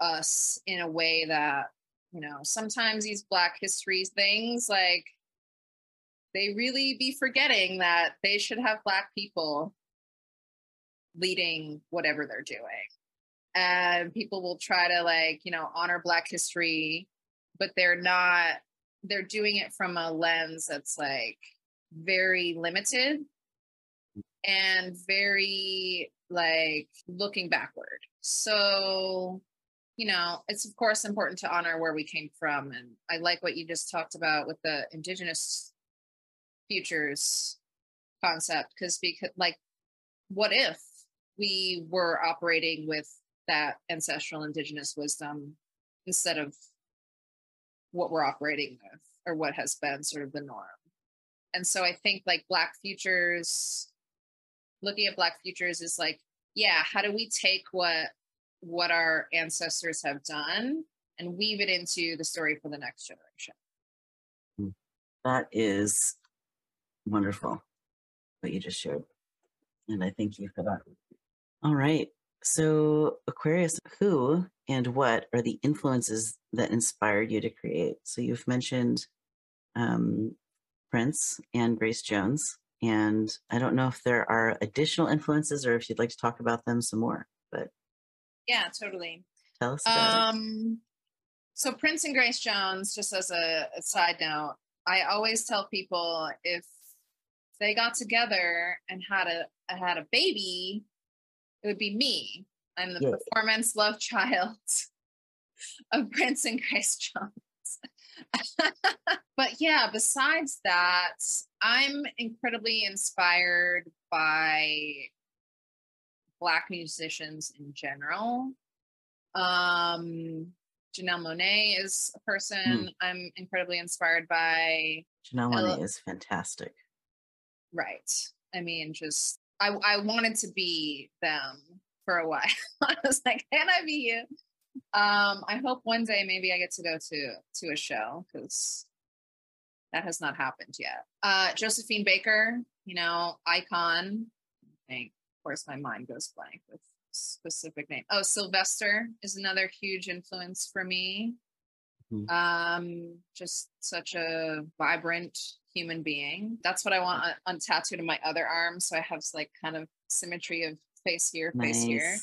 us in a way that, you know, sometimes these Black history things, like, they really be forgetting that they should have Black people leading whatever they're doing. And people will try to, like, you know, honor Black history but they're not they're doing it from a lens that's like very limited and very like looking backward. So you know it's of course important to honor where we came from and i like what you just talked about with the indigenous futures concept because because like what if we were operating with that ancestral indigenous wisdom instead of what we're operating with or what has been sort of the norm. And so I think like Black Futures, looking at Black Futures is like, yeah, how do we take what what our ancestors have done and weave it into the story for the next generation? Hmm. That is wonderful what you just shared. And I thank you for that. All right. So, Aquarius, who and what are the influences that inspired you to create? So, you've mentioned um, Prince and Grace Jones. And I don't know if there are additional influences or if you'd like to talk about them some more, but Yeah, totally. tell us about it. Um, so Prince and Grace Jones, just as a, a side note, I always tell people if they got together and had a had a baby, it would be me. I'm the Yay. performance love child of Prince and Grace Jones. but yeah, besides that, I'm incredibly inspired by Black musicians in general. Um, Janelle Monáe is a person I'm incredibly inspired by. Janelle I Monáe is fantastic. Right. I mean, just I I wanted to be them for a while. I was like, can I be you? Um, I hope one day maybe I get to go to to a show because that has not happened yet. Uh, Josephine Baker, you know, icon. I think, of course, my mind goes blank with specific name. Oh, Sylvester is another huge influence for me. Mhm. Um, just such a vibrant human being. That's what I want on, on tattooed in my other arm. So I have like kind of symmetry of face here, face here.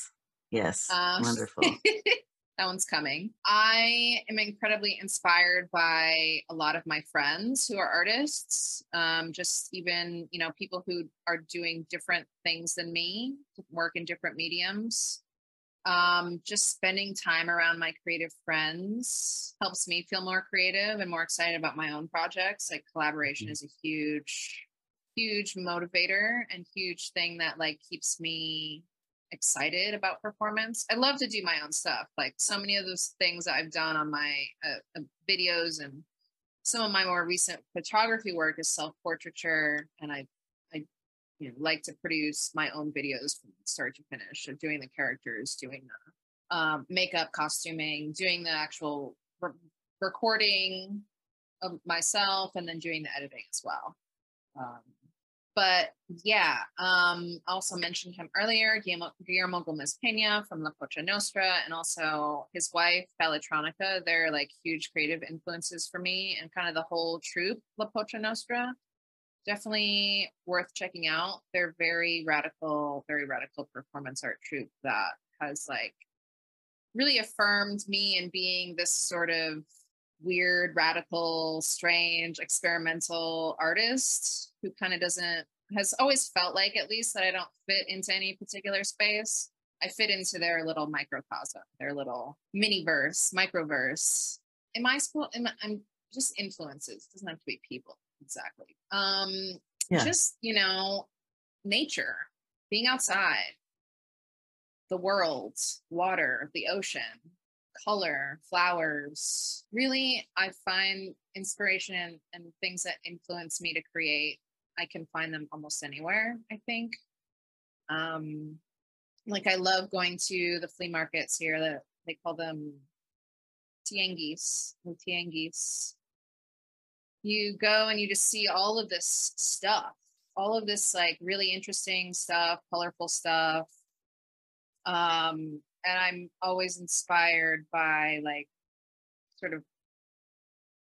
Yes. Um, Wonderful. that one's coming. I am incredibly inspired by a lot of my friends who are artists. Um, just even you know people who are doing different things than me, work in different mediums. Um, just spending time around my creative friends helps me feel more creative and more excited about my own projects. Like collaboration is a huge, huge motivator and huge thing that like keeps me excited about performance. I love to do my own stuff. Like so many of those things that I've done on my uh, uh, videos and some of my more recent photography work is self portraiture, and I, you know, like to produce my own videos from start to finish of doing the characters, doing the um, makeup, costuming, doing the actual re- recording of myself, and then doing the editing as well. Um, but yeah, um, also mentioned him earlier, Guillermo, Guillermo Gomez Pena from La Pocha Nostra, and also his wife, Balitronica. They're like huge creative influences for me and kind of the whole troupe, La Pocha Nostra. Definitely worth checking out. They're very radical, very radical performance art troupe that has like really affirmed me in being this sort of weird, radical, strange, experimental artist who kind of doesn't has always felt like at least that I don't fit into any particular space. I fit into their little microcosm, their little mini verse, microverse. In my school? Am I, I'm just influences. It doesn't have to be people exactly. Um, Yeah. just you know, nature, being outside, the world, water, the ocean, color, flowers. Really, I find inspiration and, and things that influence me to create. I can find them almost anywhere, I think. Um, like I love going to the flea markets here that they call them tianguis, the tianguis. You go and you just see all of this stuff, all of this like really interesting stuff, colorful stuff. Um, and I'm always inspired by like sort of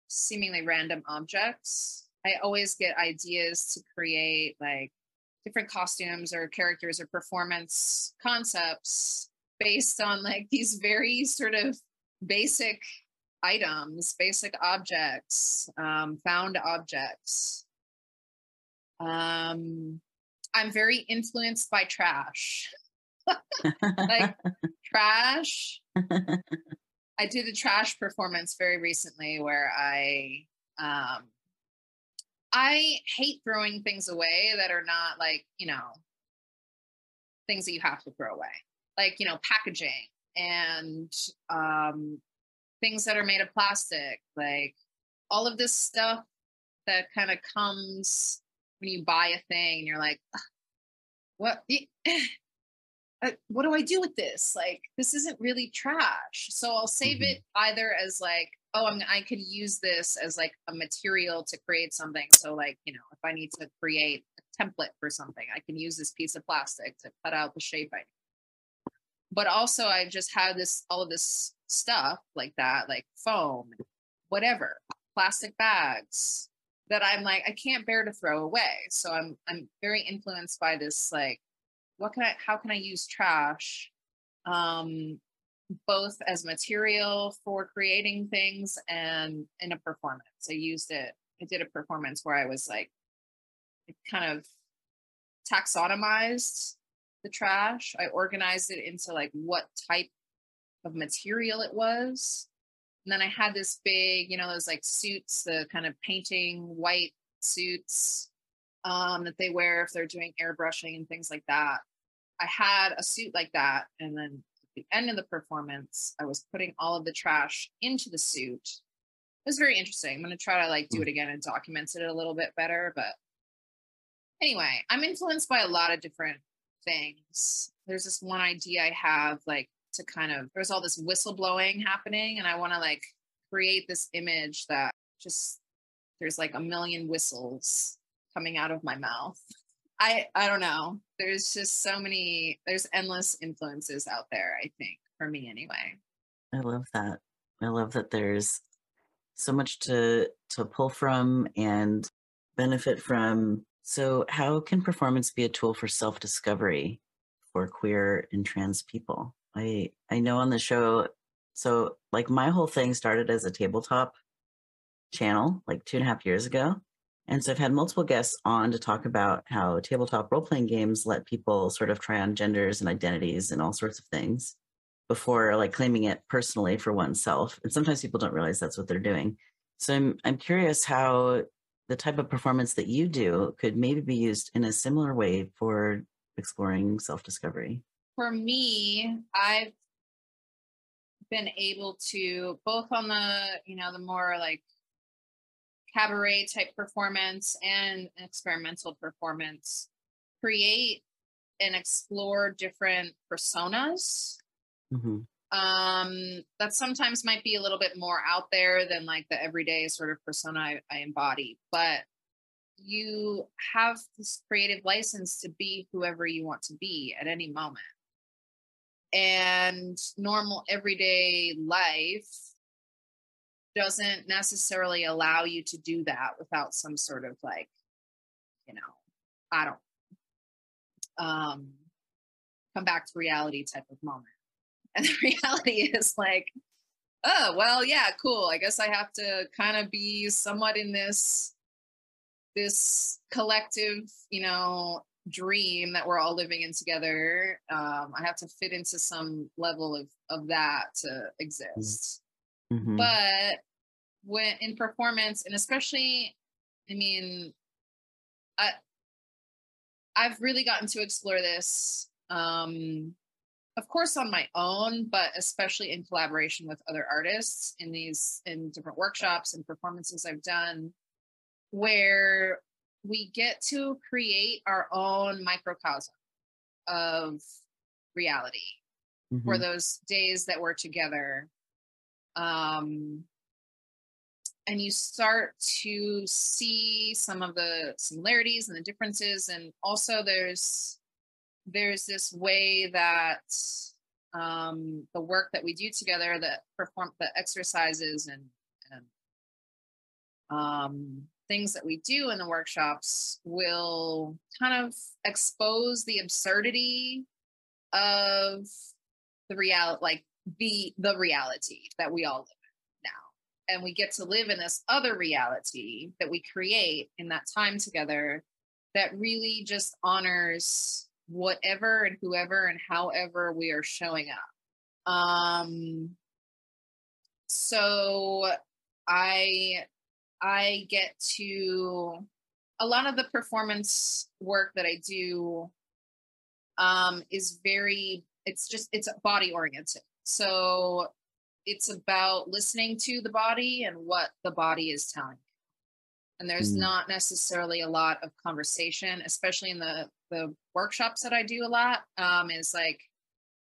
seemingly random objects. I always get ideas to create like different costumes or characters or performance concepts based on like these very sort of basic items, basic objects, um, found objects. Um, I'm very influenced by trash. like trash. I did a trash performance very recently where I um I hate throwing things away that are not like, you know, things that you have to throw away. Like, you know, packaging and um things that are made of plastic, like all of this stuff that kind of comes when you buy a thing and you're like, what uh, what do I do with this? Like, this isn't really trash. So I'll save Mhm. it either as like, oh, I'm, I could use this as like a material to create something. So like, you know, if I need to create a template for something, I can use this piece of plastic to cut out the shape I need. But also I just have this, all of this stuff like that, like foam, whatever, plastic bags that I'm like, I can't bear to throw away. So I'm, I'm very influenced by this, like, what can I how can I use trash um both as material for creating things and in a performance. I used it, I did a performance where I was like kind of taxonomized the trash. I organized it into like what type of material it was. And then I had this big, you know, those like suits, the kind of painting white suits um, that they wear if they're doing airbrushing and things like that. I had a suit like that. And then at the end of the performance, I was putting all of the trash into the suit. It was very interesting. I'm going to try to like do it again and document it a little bit better. But anyway, I'm influenced by a lot of different things. There's this one idea I have like to kind of, there's all this whistleblowing happening. And I want to like create this image that just, there's like a million whistles coming out of my mouth. I I don't know. There's just so many there's endless influences out there, I think, for me anyway. I love that. I love that there's so much to to pull from and benefit from. So how can performance be a tool for self-discovery for queer and trans people? I I know on the show, so like my whole thing started as a tabletop channel like two and a half years ago. And so I've had multiple guests on to talk about how tabletop role playing games let people sort of try on genders and identities and all sorts of things before like claiming it personally for oneself. And sometimes people don't realize that's what they're doing. So I'm I'm curious how the type of performance that you do could maybe be used in a similar way for exploring self-discovery. For me, I've been able to both on the, you know, the more like cabaret type performance and experimental performance create and explore different personas Mhm. um that sometimes might be a little bit more out there than like the everyday sort of persona I, I embody but you have this creative license to be whoever you want to be at any moment. And normal everyday life doesn't necessarily allow you to do that without some sort of like, you know, I don't um come back to reality type of moment. And the reality is like, oh, well, yeah, cool. I guess I have to kind of be somewhat in this this collective, you know, dream that we're all living in together. Um, I have to fit into some level of of that to Mm. exist. Mhm. But when in performance, and especially, I mean, I I've really gotten to explore this. Um, of course on my own but especially in collaboration with other artists in these in different workshops and performances i've done where we get to create our own microcosm of reality for Mhm. those days that we're together um and you start to see some of the similarities and the differences and also there's there's this way that um the work that we do together that perform the exercises and and um things that we do in the workshops will kind of expose the absurdity of the reality like the the reality that we all live in now. And we get to live in this other reality that we create in that time together that really just honors whatever and whoever and however we are showing up. Um so i i get to a lot of the performance work that i do um is very it's just it's body oriented so it's about listening to the body and what the body is telling you and there's Mm. not necessarily a lot of conversation especially in the the workshops that i do a lot um is like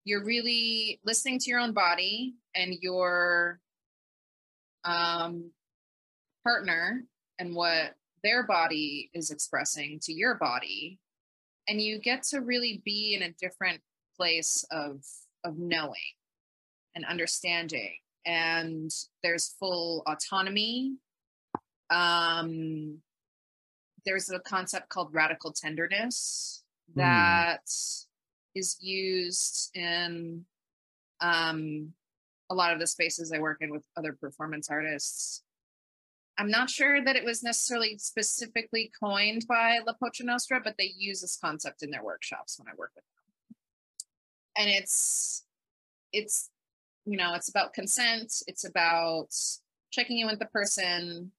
you're really listening to your own body and your um partner and what their body is expressing to your body and you get to really be in a different place of of knowing and understanding and there's full autonomy um there's a concept called radical tenderness Mm. that is used in um a lot of the spaces I work in with other performance artists. I'm not sure that it was necessarily specifically coined by La Pocha Nostra, but they use this concept in their workshops when I work with them. And it's it's you know, it's about consent, it's about checking in with the person.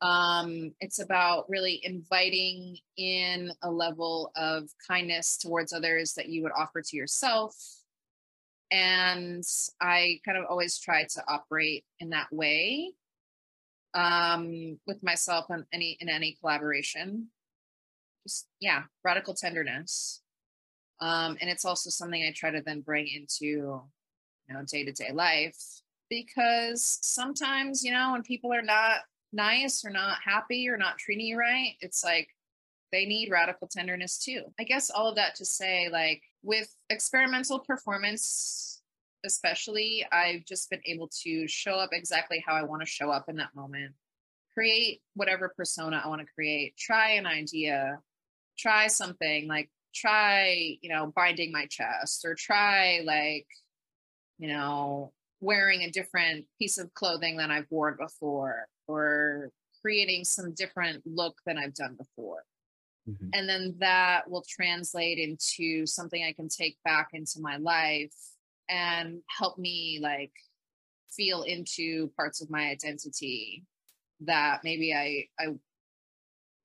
Um, it's about really inviting in a level of kindness towards others that you would offer to yourself and i kind of always try to operate in that way um with myself in any in any collaboration just yeah radical tenderness um and it's also something i try to then bring into you know day-to-day life because sometimes you know when people are not nice or not happy or not treating you right it's like they need radical tenderness too. I guess all of that to say, like, with experimental performance, especially, I've just been able to show up exactly how I want to show up in that moment, create whatever persona I want to create, try an idea, try something like, try, you know, binding my chest or try, like, you know, wearing a different piece of clothing than I've worn before or creating some different look than I've done before Mhm. and then that will translate into something i can take back into my life and help me like feel into parts of my identity that maybe i i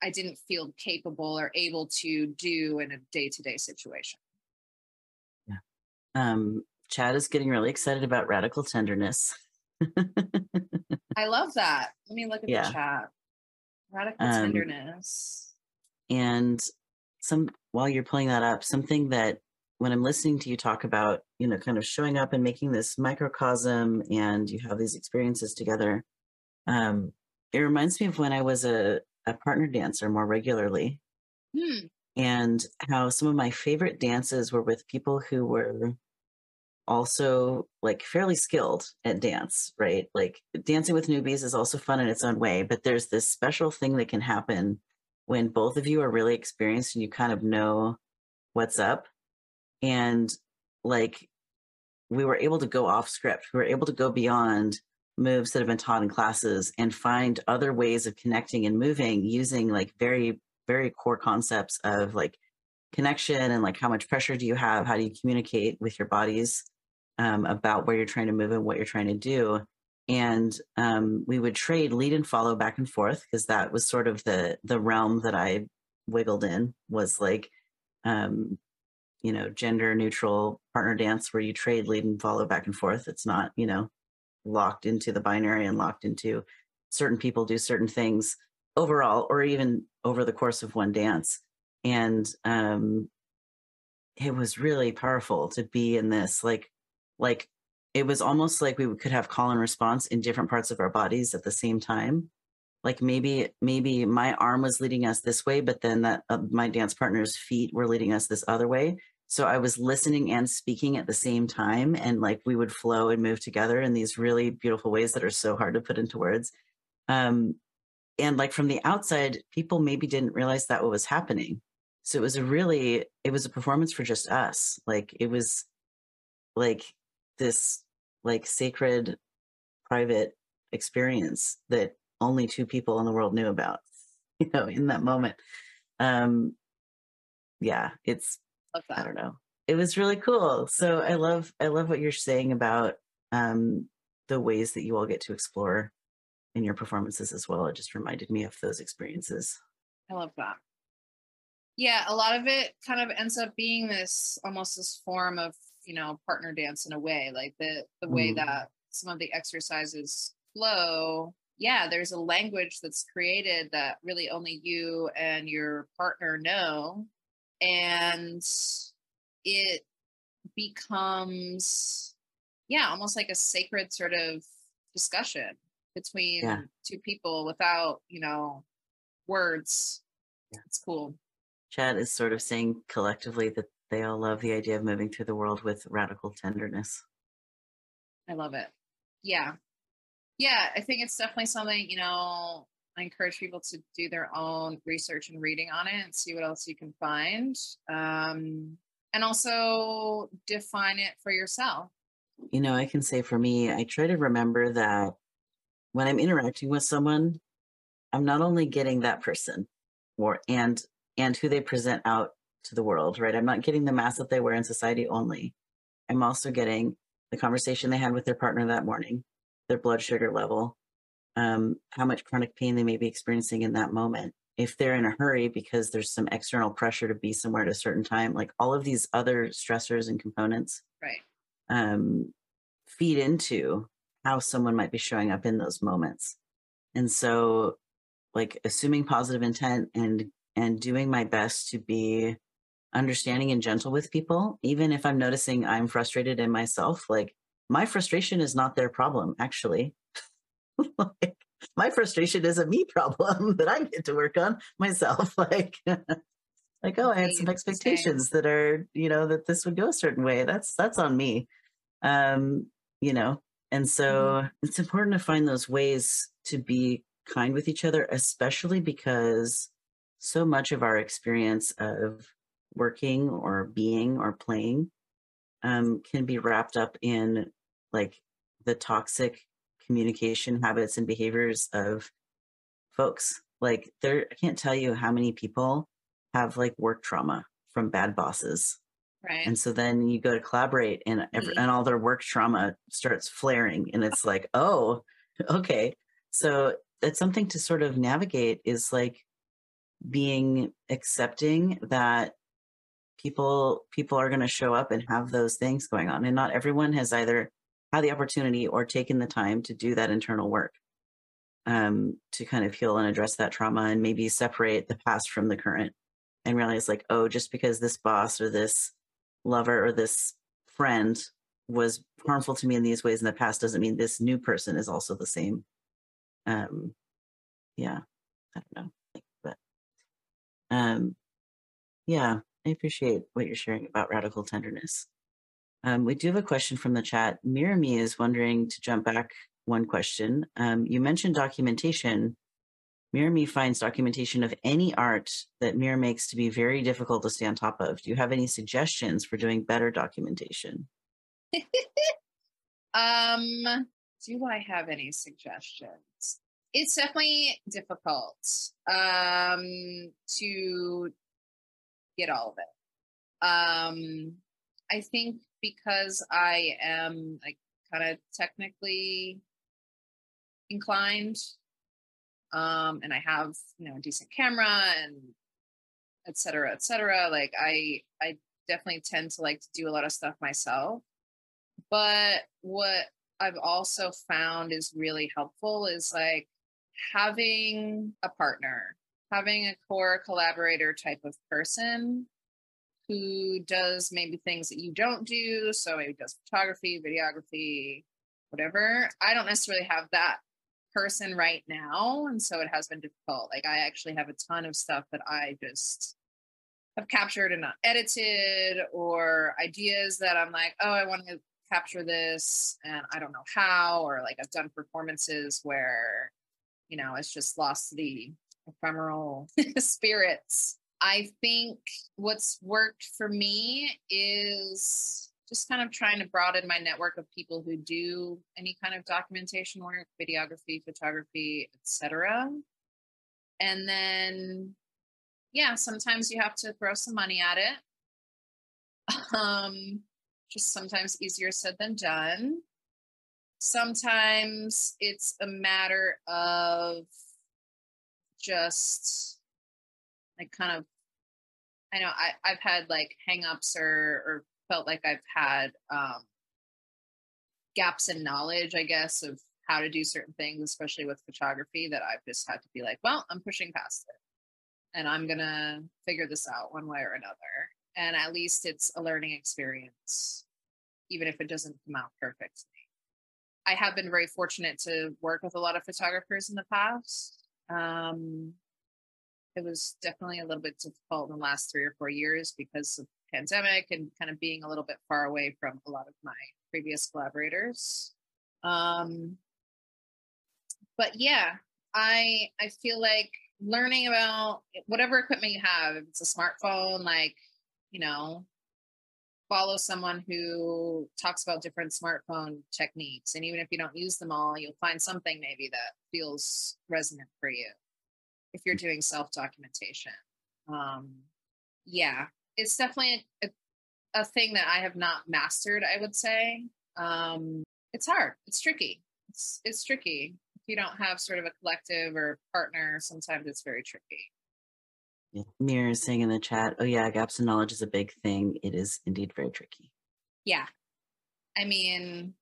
i didn't feel capable or able to do in a day-to-day situation Yeah. Um, Chad is getting really excited about radical tenderness. i love that let me look at Yeah. the chat radical Um, tenderness and some while you're pulling that up, something that when I'm listening to you talk about, you know, kind of showing up and making this microcosm and you have these experiences together, um, it reminds me of when I was a a partner dancer more regularly Hmm. and how some of my favorite dances were with people who were also like fairly skilled at dance, right? Like dancing with newbies is also fun in its own way, but there's this special thing that can happen when both of you are really experienced and you kind of know what's up. And like we were able to go off script, we were able to go beyond moves that have been taught in classes and find other ways of connecting and moving using like very, very core concepts of like connection and like how much pressure do you have? How do you communicate with your bodies? um, about where you're trying to move and what you're trying to do. And um, we would trade lead and follow back and forth because that was sort of the the realm that I wiggled in was like, um, you know, gender neutral partner dance where you trade lead and follow back and forth. It's not, you know, locked into the binary and locked into certain people do certain things overall or even over the course of one dance. And um, it was really powerful to be in this like like it was almost like we could have call and response in different parts of our bodies at the same time like maybe maybe my arm was leading us this way but then that uh, my dance partner's feet were leading us this other way so i was listening and speaking at the same time and like we would flow and move together in these really beautiful ways that are so hard to put into words. Um and like from the outside people maybe didn't realize that what was happening. So it was a really it was a performance for just us. Like it was like this like sacred private experience that only two people in the world knew about you know in that moment. Um yeah it's i don't know it was really cool so i love i love what you're saying about um the ways that you all get to explore in your performances as well it just reminded me of those experiences I love that. Yeah, a lot of it kind of ends up being this almost this form of, you know, partner dance in a way, like the the way Mhm. that some of the exercises flow. Yeah, there's a language that's created that really only you and your partner know. And it becomes, yeah, almost like a sacred sort of discussion between Yeah. two people without, you know, words. Yeah. It's cool. chad is sort of saying collectively that they all love the idea of moving through the world with radical tenderness I love it. Yeah. Yeah, I think it's definitely something, you know, I encourage people to do their own research and reading on it and see what else you can find. Um, and also define it for yourself. you know, I can say for me, I try to remember that when I'm interacting with someone, I'm not only getting that person or and and who they present out to the world, right? I'm not getting the mask that they wear in society only. I'm also getting the conversation they had with their partner that morning, their blood sugar level, um, how much chronic pain they may be experiencing in that moment. If they're in a hurry because there's some external pressure to be somewhere at a certain time, like all of these other stressors and components Right. um, feed into how someone might be showing up in those moments. And so, like assuming positive intent and and doing my best to be understanding and gentle with people, even if I'm noticing I'm frustrated in myself. Like my frustration is not their problem, actually. like my frustration is a me problem that I get to work on myself. Like, like oh, I had some expectations that are, you know, that this would go a certain way. That's that's on me. Um, you know, and so it's important to find those ways to be kind with each other, especially because so much of our experience of working or being or playing um, can be wrapped up in like the toxic communication habits and behaviors of folks. Like there, I can't tell you how many people have like work trauma from bad bosses Right. and so then you go to collaborate and every, Mhm. and all their work trauma starts flaring and it's like oh okay so it's something to sort of navigate is like being accepting that people people are going to show up and have those things going on and not everyone has either had the opportunity or taken the time to do that internal work um, to kind of heal and address that trauma and maybe separate the past from the current and realize like oh just because this boss or this lover or this friend was harmful to me in these ways in the past doesn't mean this new person is also the same um yeah i don't know but Um, yeah, I appreciate what you're sharing about radical tenderness. Um, we do have a question from the chat. Mirami is wondering to jump back one question. Um, you mentioned documentation. Mirami finds documentation of any art that Mir makes to be very difficult to stay on top of. Do you have any suggestions for doing better documentation? um, do I have any suggestions? It's definitely difficult um, to get all of it. Um, I think because I am like kind of technically inclined, um, and I have you know a decent camera and et cetera, et cetera. Like I, I definitely tend to like to do a lot of stuff myself. But what I've also found is really helpful is like having a partner, having a core collaborator type of person who does maybe things that you don't do. So maybe does photography, videography, whatever. I don't necessarily have that person right now. And so it has been difficult. Like I actually have a ton of stuff that I just have captured and not edited or ideas that I'm like, oh, I want to capture this and I don't know how, or like I've done performances where, you know, it's just lost the ephemeral spirits. I think what's worked for me is just kind of trying to broaden my network of people who do any kind of documentation work, videography, photography, etc. And then yeah, sometimes you have to throw some money at it. Um, just sometimes easier said than done. Sometimes it's a matter of just like kind of I know I, I've had like hangups or or felt like I've had um gaps in knowledge, I guess, of how to do certain things, especially with photography, that I've just had to be like, well, I'm pushing past it and I'm gonna figure this out one way or another. And at least it's a learning experience, even if it doesn't come out perfectly. I have been very fortunate to work with a lot of photographers in the past. Um, it was definitely a little bit difficult in the last three or four years because of pandemic and kind of being a little bit far away from a lot of my previous collaborators. Um, but yeah, I I feel like learning about whatever equipment you have, if it's a smartphone, like, you know, follow someone who talks about different smartphone techniques. And even if you don't use them all, you'll find something maybe that feels resonant for you if you're doing self documentation. Um, yeah, it's definitely a, a, thing that I have not mastered, I would say. Um, it's hard, it's tricky. It's, it's tricky If you don't have sort of a collective or partner, sometimes it's very tricky. Yeah. Mir is saying in the chat, oh yeah, gaps in knowledge is a big thing. It is indeed very tricky. Yeah. I mean,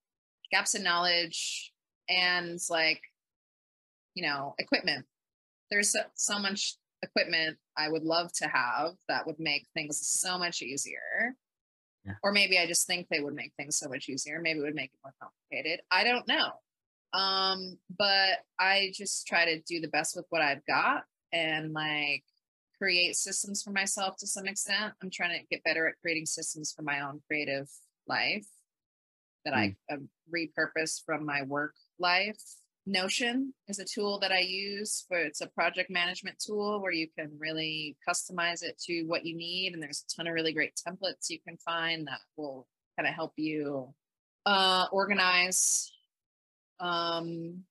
gaps in knowledge and like, you know, equipment. There's so, so much equipment I would love to have that would make things so much easier. Yeah. Or maybe I just think they would make things so much easier. Maybe it would make it more complicated. I don't know. Um, but I just try to do the best with what I've got and like create systems for myself to some extent. I'm trying to get better at creating systems for my own creative life that mm. I repurpose from my work life. Notion is a tool that I use for it's a project management tool where you can really customize it to what you need. And there's a ton of really great templates you can find that will kind of help you uh, organize um,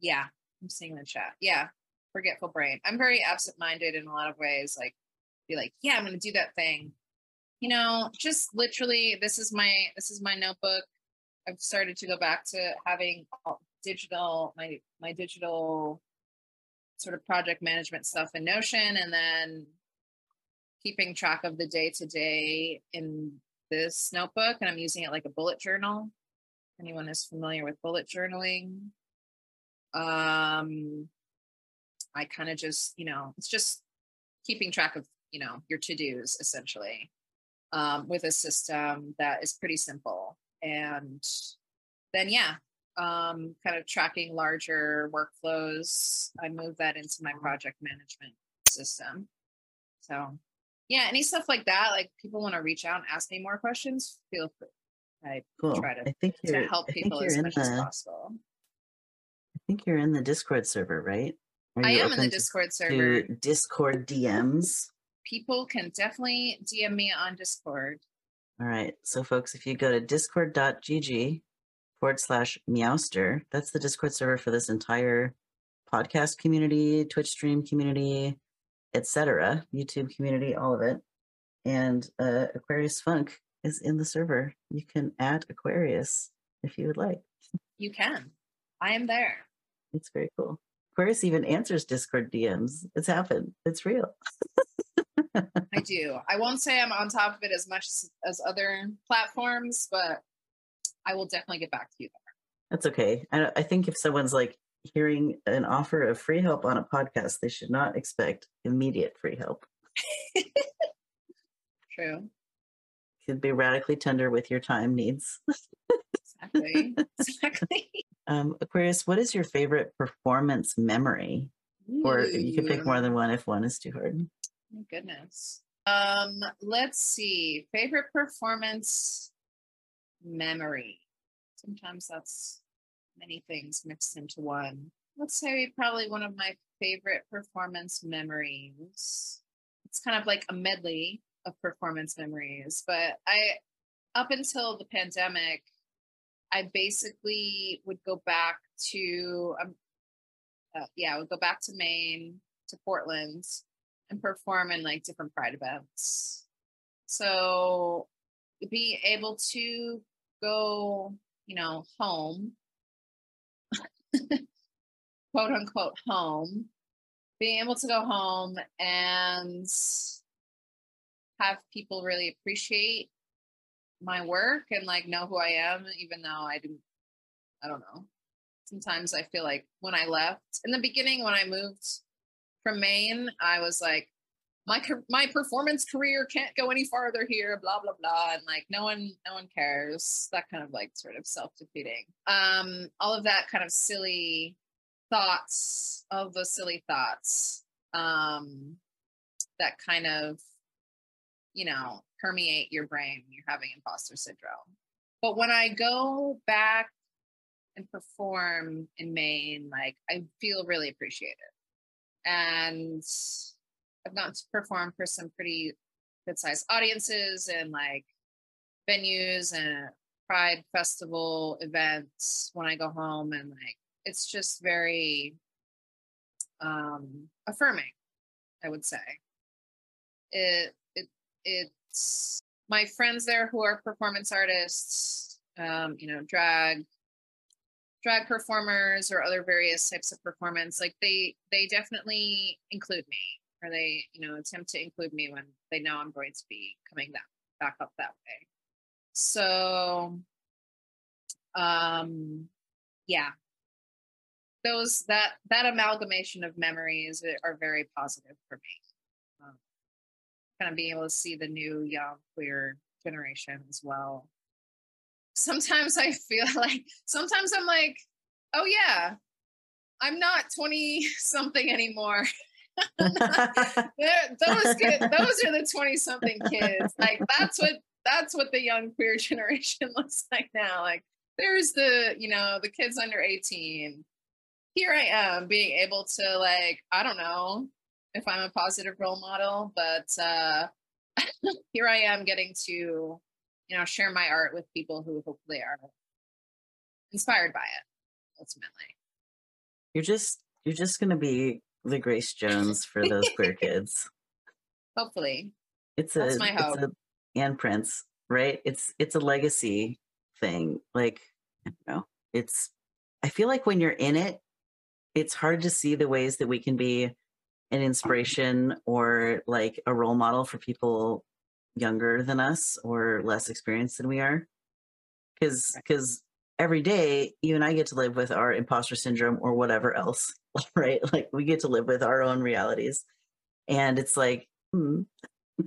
yeah, I'm seeing the chat. Yeah, forgetful brain. I'm very absent-minded in a lot of ways. Like, be like, yeah, I'm gonna do that thing. You know, just literally, this is my this is my notebook. I've started to go back to having digital my my digital sort of project management stuff in Notion, and then keeping track of the day to day in this notebook, and I'm using it like a bullet journal anyone is familiar with bullet journaling. Um, I kind of just, you know, it's just keeping track of, you know, your to dos essentially um, with a system that is pretty simple. And then, yeah, um, kind of tracking larger workflows. I move that into my project management system. So yeah, any stuff like that, like people want to reach out and ask me more questions, feel free. I Cool. try to, I think to help people as much the. as possible. I think you're in the Discord server, right? Are I am in the open to- Discord server. to Discord DMs. People can definitely DM me on Discord. All right. So, folks, if you go to discord.gg forward slash meowster, that's the Discord server for this entire podcast community, Twitch stream community, etc., YouTube community, all of it. And uh, Aquarius Funkk is in the server. You can add Aquarius if you would like. You can. I am there. It's very cool. Aquarius even answers Discord DMs. It's happened. It's real. I do. I won't say I'm on top of it as much as, as other platforms, but I will definitely get back to you. There. That's okay. I, I think if someone's like hearing an offer of free help on a podcast, they should not expect immediate free help. True. You could be radically tender with your time needs. Exactly. exactly. Um, Aquarius, what is your favorite performance memory? Or you can pick more than one if one is too hard. My goodness. Um, let's see. Favorite performance memory. Sometimes that's many things mixed into one. Let's say probably one of my favorite performance memories. It's kind of like a medley of performance memories, but I up until the pandemic, I basically would go back to um, uh, yeah, I would go back to Maine to Portland and perform in like different pride events. So be able to go, you know, home, quote unquote home, being able to go home and have people really appreciate my work and like know who I am, even though I didn't, I don't know. Sometimes I feel like when I left in the beginning, when I moved from Maine, I was like, my my performance career can't go any farther here, blah blah blah, and like no one no one cares. That kind of like sort of self defeating. Um, all of that kind of silly thoughts, all those silly thoughts, um, that kind of you know permeate your brain you're having imposter syndrome. But when I go back and perform in Maine, like I feel really appreciated and I've gotten to perform for some pretty good sized audiences and like venues and pride festival events when I go home and like it's just very um affirming, I would say. It it it's my friends there who are performance artists, um, you know, drag drag performers or other various types of performance like they they definitely include me or they you know attempt to include me when they know i'm going to be coming back back up that way. So um yeah. Those that that amalgamation of memories are very positive for me. Um, kind of being able to see the new young queer generation as well. Sometimes I feel like sometimes I'm like, oh yeah, I'm not 20 something anymore. Those kid, those are the 20 something kids. Like that's what that's what the young queer generation looks like now. Like there's the, you know, the kids under 18. Here I am being able to like, I don't know if I'm a positive role model, but uh here I am getting to you know share my art with people who hopefully are inspired by it ultimately you're just you're just gonna be the Grace Jones for those queer kids. hopefully It's a That's my it's hope. a and Prince, right? It's it's a legacy thing. Like, I don't know. It's I feel like when you're in it, it's hard to see the ways that we can be an inspiration or like a role model for people younger than us or less experienced than we are. Cause Right. because every day you and I get to live with our imposter syndrome or whatever else, right? Like we get to live with our own realities. And it's like, hmm,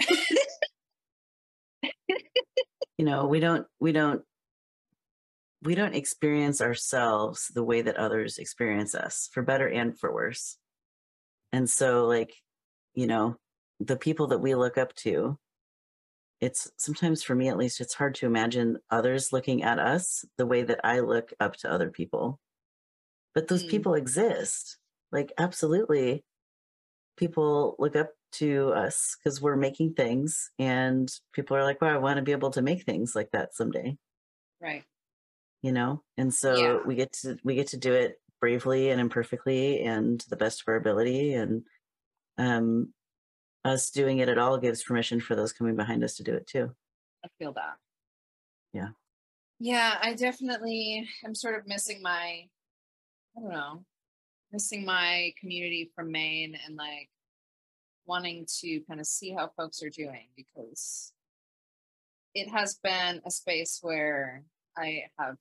you know we don't we don't we don't experience ourselves the way that others experience us for better and for worse and so like you know, the people that we look up to, it's sometimes for me at least, it's hard to imagine others looking at us the way that I look up to other people. But those Mm. people exist. Like, absolutely. People look up to us because we're making things, and people are like, wow, I want to be able to make things like that someday Right. you know and so Yeah. we get to we get to do it bravely and imperfectly and to the best of our ability and um us doing it at all gives permission for those coming behind us to do it too I feel that. Yeah. Yeah, I definitely am sort of missing my, I don't know, missing my community from Maine and like wanting to kind of see how folks are doing because it has been a space where I have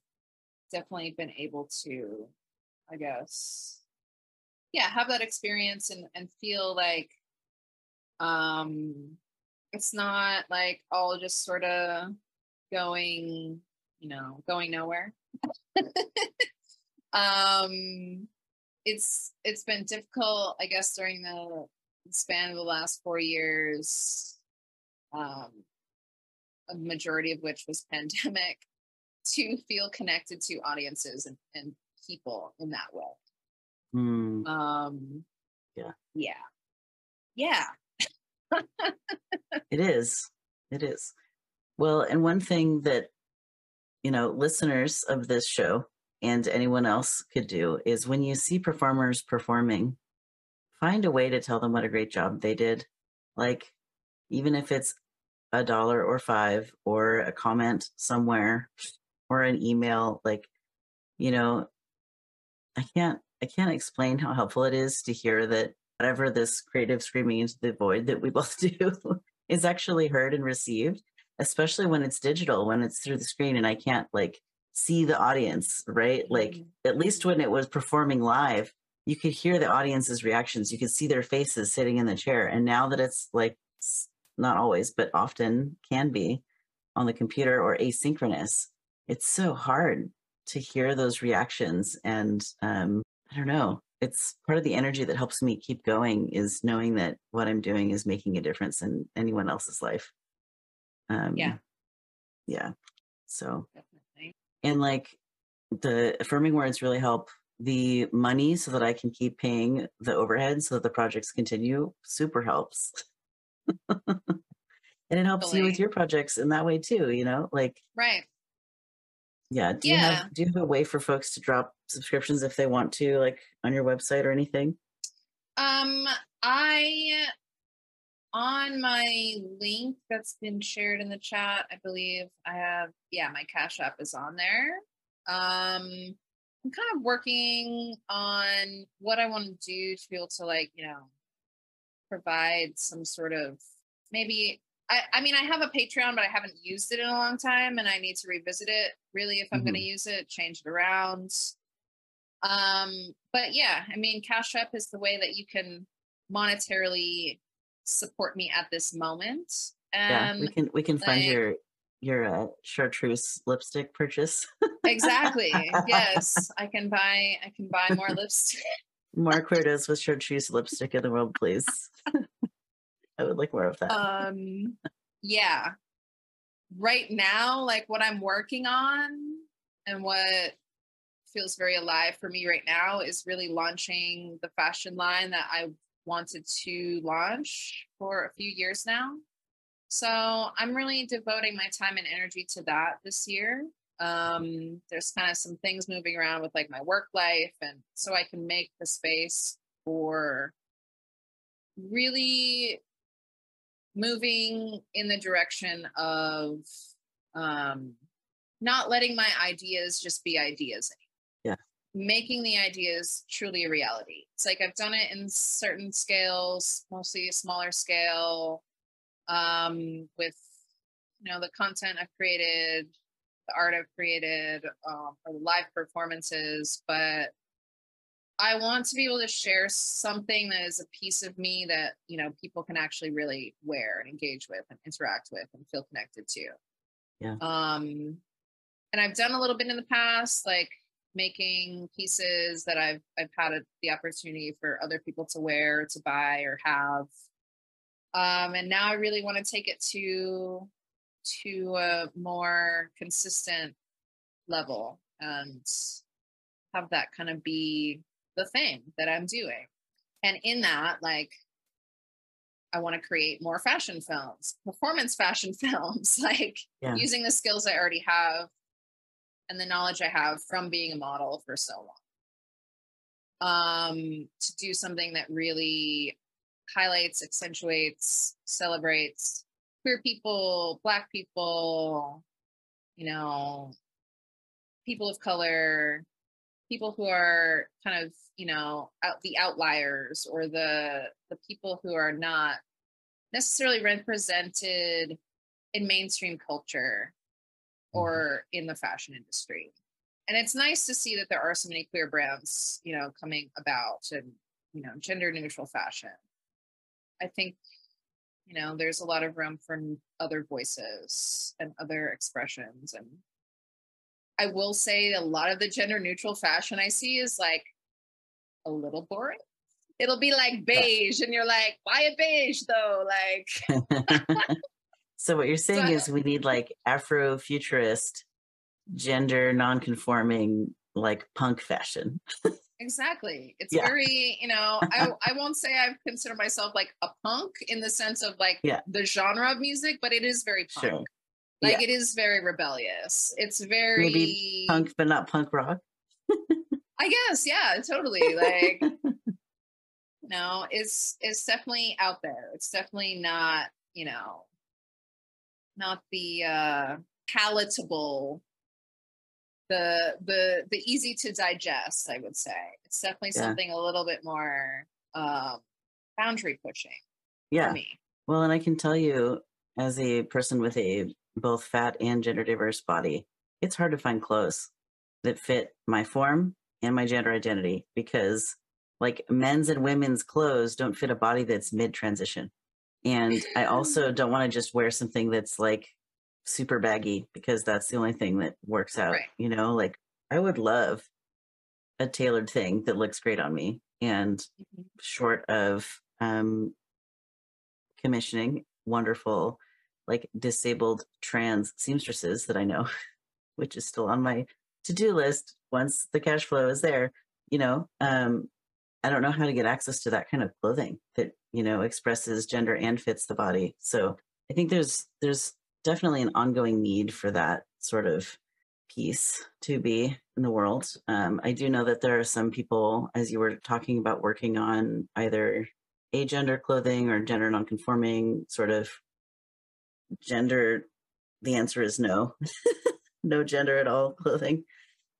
definitely been able to, I guess, yeah, have that experience and, and feel like um it's not like all just sort of going, you know, going nowhere. um it's it's been difficult, I guess, during the span of the last four years. Um a majority of which was pandemic, to feel connected to audiences and, and people in that way. Hmm. Um Yeah. Yeah. Yeah. It is. It is. Well and one thing that you know listeners of this show and anyone else could do is when you see performers performing find a way to tell them what a great job they did. Like even if it's a dollar or five or a comment somewhere or an email like you know i can't i can't explain how helpful it is to hear that whatever this creative screaming into the void that we both do is actually heard and received especially when it's digital when it's through the screen and i can't like see the audience right? Like Mhm. at least when it was performing live you could hear the audience's reactions. You could see their faces sitting in the chair. And now that it's like not always but often can be on the computer or asynchronous it's so hard to hear those reactions and um i don't know it's part of the energy that helps me keep going is knowing that what i'm doing is making a difference in anyone else's life um Yeah. yeah so Definitely. and like the affirming words really help the money so that i can keep paying the overhead so that the projects continue super helps and it helps you with your projects in that way too you know like Right. Yeah do you Yeah. have do you have a way for folks to drop subscriptions if they want to like on your website or anything Um, I on my link that's been shared in the chat, I believe I have yeah, my Cash App is on there. Um I'm kind of working on what I want to do to be able to like, you know, provide some sort of maybe I, I mean I have a Patreon, but I haven't used it in a long time and I need to revisit it really if I'm gonna use it, change it around. Um, but yeah, I mean, Cash App is the way that you can monetarily support me at this moment. yeah Um, we can we can fund like- your your uh, chartreuse lipstick purchase exactly. yes, I can buy. I can buy more lipstick. more queerdos with chartreuse lipstick in the world please i would like more of that Um, yeah. Right now, like what I'm working on and what feels very alive for me right now is really launching the fashion line that I wanted to launch for a few years now. So I'm really devoting my time and energy to that this year. Um, there's kind of some things moving around with like my work life, and so I can make the space for really moving in the direction of um, not letting my ideas just be ideas Yeah. making the ideas truly a reality it's like i've done it in certain scales mostly a smaller scale um, with you know the content i've created the art i've created um, or the live performances but I want to be able to share something that is a piece of me that you know people can actually really wear and engage with and interact with and feel connected to. Yeah. Um, and I've done a little bit in the past, like making pieces that I've I've had a, the opportunity for other people to wear, to buy, or have. Um, and now I really want to take it to to a more consistent level and have that kind of be the thing that I'm doing. And in that, like, I want to create more fashion films, performance fashion films, like Yeah. using the skills I already have and the knowledge I have from being a model for so long. Um, to do something that really highlights, accentuates, celebrates queer people, black people, you know, people of color, people who are kind of, you know, out the outliers or the the people who are not necessarily represented in mainstream culture or in the fashion industry. And it's nice to see that there are so many queer brands, you know, coming about and, you know, gender neutral fashion. I think, you know, there's a lot of room for other voices and other expressions. And I will say a lot of the gender neutral fashion I see is like a little boring. It'll be like beige, and you're like, why a beige though? Like, so what you're saying I- is we need like Afro-futurist, gender non-conforming, like punk fashion. Exactly. It's Yeah. very, you know, I, I won't say I consider myself like a punk in the sense of like Yeah. the genre of music, but it is very punk. Sure. Like Yeah. it is very rebellious. It's very Maybe Punk, but not punk rock. I guess, yeah, totally. Like, know, it's it's definitely out there. It's definitely not, you know, not the uh palatable the the the easy to digest, I would say. It's definitely Yeah. something a little bit more um boundary pushing Yeah. for me. Well, and I can tell you, as a person with a both fat and gender diverse body, it's hard to find clothes that fit my form and my gender identity because, like, men's and women's clothes don't fit a body that's mid transition. And I also don't want to just wear something that's like super baggy because that's the only thing that works out. Right. You know, like, I would love a tailored thing that looks great on me. And short of um, commissioning wonderful like disabled trans seamstresses that I know, which is still on my to-do list once the cash flow is there, you know, um, I don't know how to get access to that kind of clothing that, you know, expresses gender and fits the body. So I think there's there's definitely an ongoing need for that sort of piece to be in the world. Um, I do know that there are some people, as you were talking about, working on either agender clothing or gender nonconforming sort of gender. The answer is no, no gender at all clothing.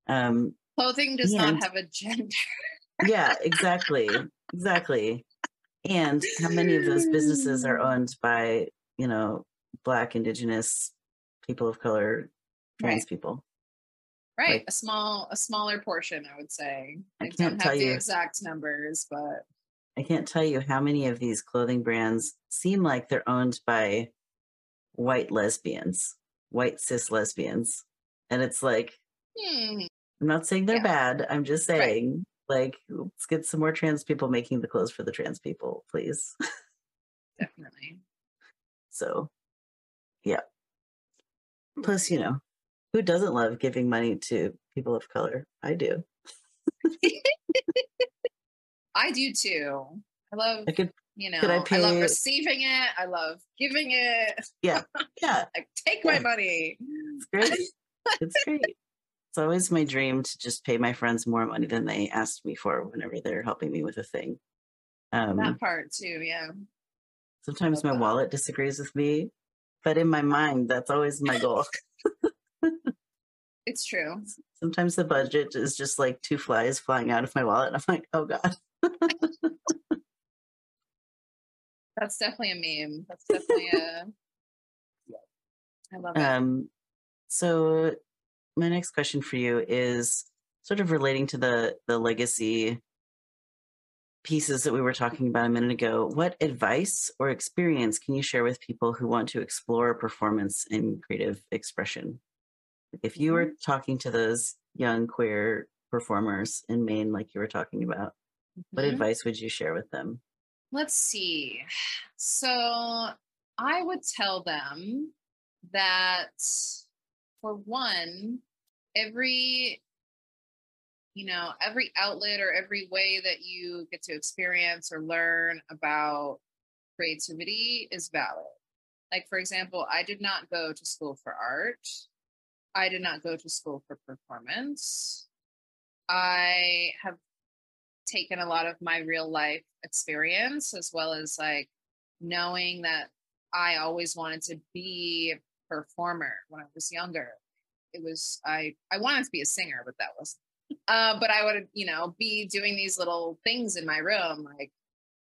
Um, Clothing does And- not have a gender. yeah, exactly, exactly. And how many of those businesses are owned by you know Black, Indigenous, people of color, trans Right. people? Right. Like- a small a smaller portion, I would say. I I, can't don't tell have the you. exact numbers, but I can't tell you how many of these clothing brands seem like they're owned by white lesbians, white cis lesbians. And it's like, hmm, I'm not saying they're Yeah. bad. I'm just Right. saying, like, let's get some more trans people making the clothes for the trans people, please. definitely. So, yeah. Plus, you know, who doesn't love giving money to people of color? I do. I do too. I love, I could, you know, could I I, love receiving it. I love giving it. yeah, Yeah. Like, take my money. it's great. it's great. It's always my dream to just pay my friends more money than they asked me for whenever they're helping me with a thing. Um, That part too, yeah. sometimes my that. wallet disagrees with me, but in my mind, that's always my goal. It's true. Sometimes the budget is just like two flies flying out of my wallet. I'm like, oh God. That's definitely a meme. That's definitely a. I love it. Um, so my next question for you is sort of relating to the the legacy pieces that we were talking about a minute ago. What advice or experience can you share with people who want to explore performance and creative expression? If you were talking to those young queer performers in Maine, like you were talking about, what Mhm. advice would you share with them? Let's see. So I would tell them that for one, every you know, every outlet or every way that you get to experience or learn about creativity is valid. Like, for example, I did not go to school for art. I did not go to school for performance. I have taken a lot of my real life experience as well as like knowing that I always wanted to be a performer when I was younger. It was I I wanted to be a singer, but that was uh, but I would, you know, be doing these little things in my room, like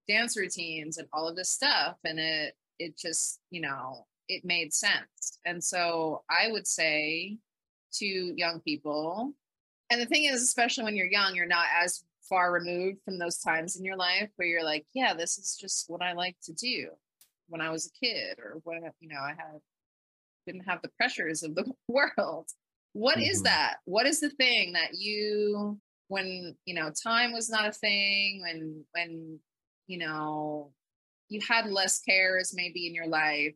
dance routines and all of this stuff. And it, it just, you know, it made sense. And so I would say to young people, and the thing is, especially when you're young, you're not as far removed from those times in your life where you're like, yeah, this is just what I like to do when I was a kid or when, you know, I had didn't have the pressures of the world. What mm-hmm. is that? What is the thing that you when, you know, time was not a thing, when when, you know, you had less cares maybe in your life,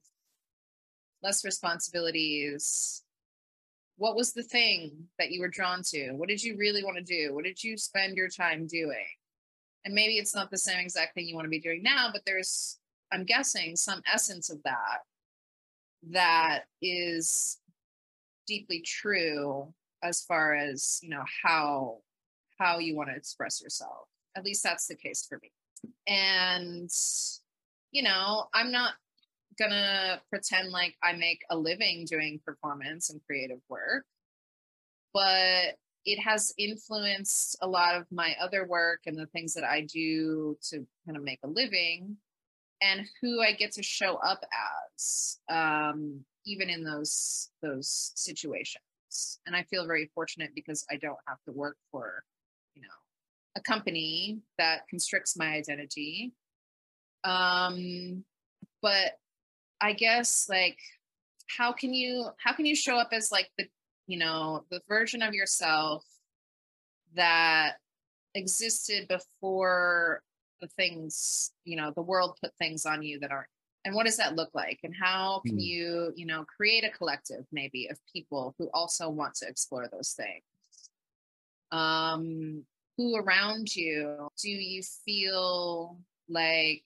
less responsibilities. What was the thing that you were drawn to? What did you really want to do? What did you spend your time doing? And maybe it's not the same exact thing you want to be doing now, but there's, I'm guessing, some essence of that that is deeply true as far as you know how how you want to express yourself at least that's the case for me and you know i'm not gonna pretend like i make a living doing performance and creative work but it has influenced a lot of my other work and the things that i do to kind of make a living and who i get to show up as um, even in those those situations. And i feel very fortunate because i don't have to work for you know a company that constricts my identity. Um but i guess like how can you how can you show up as like the you know the version of yourself that existed before the things you know the world put things on you that aren't? And what does that look like? And how can mm. you you know create a collective maybe of people who also want to explore those things? Um who around you do you feel like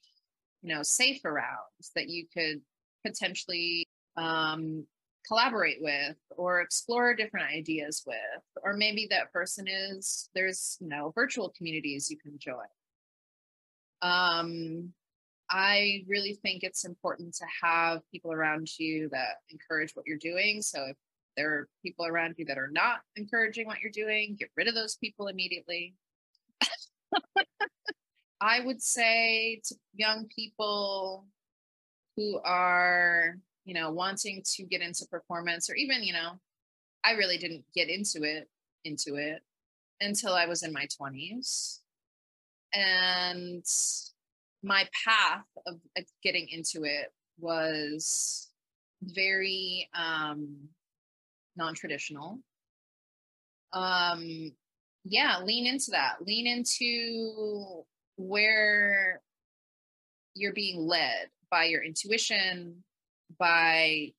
you know safe around that you could potentially um collaborate with or explore different ideas with or maybe that person is there's you know virtual communities you can join um I really think it's important to have people around you that encourage what you're doing. So if there are people around you that are not encouraging what you're doing, get rid of those people immediately. I would say to young people who are, you know, wanting to get into performance or even, you know, I really didn't get into it into it until I was in my 20s. And my path of getting into it was very um, non-traditional. Um yeah lean into that. Lean into where you're being led by your intuition by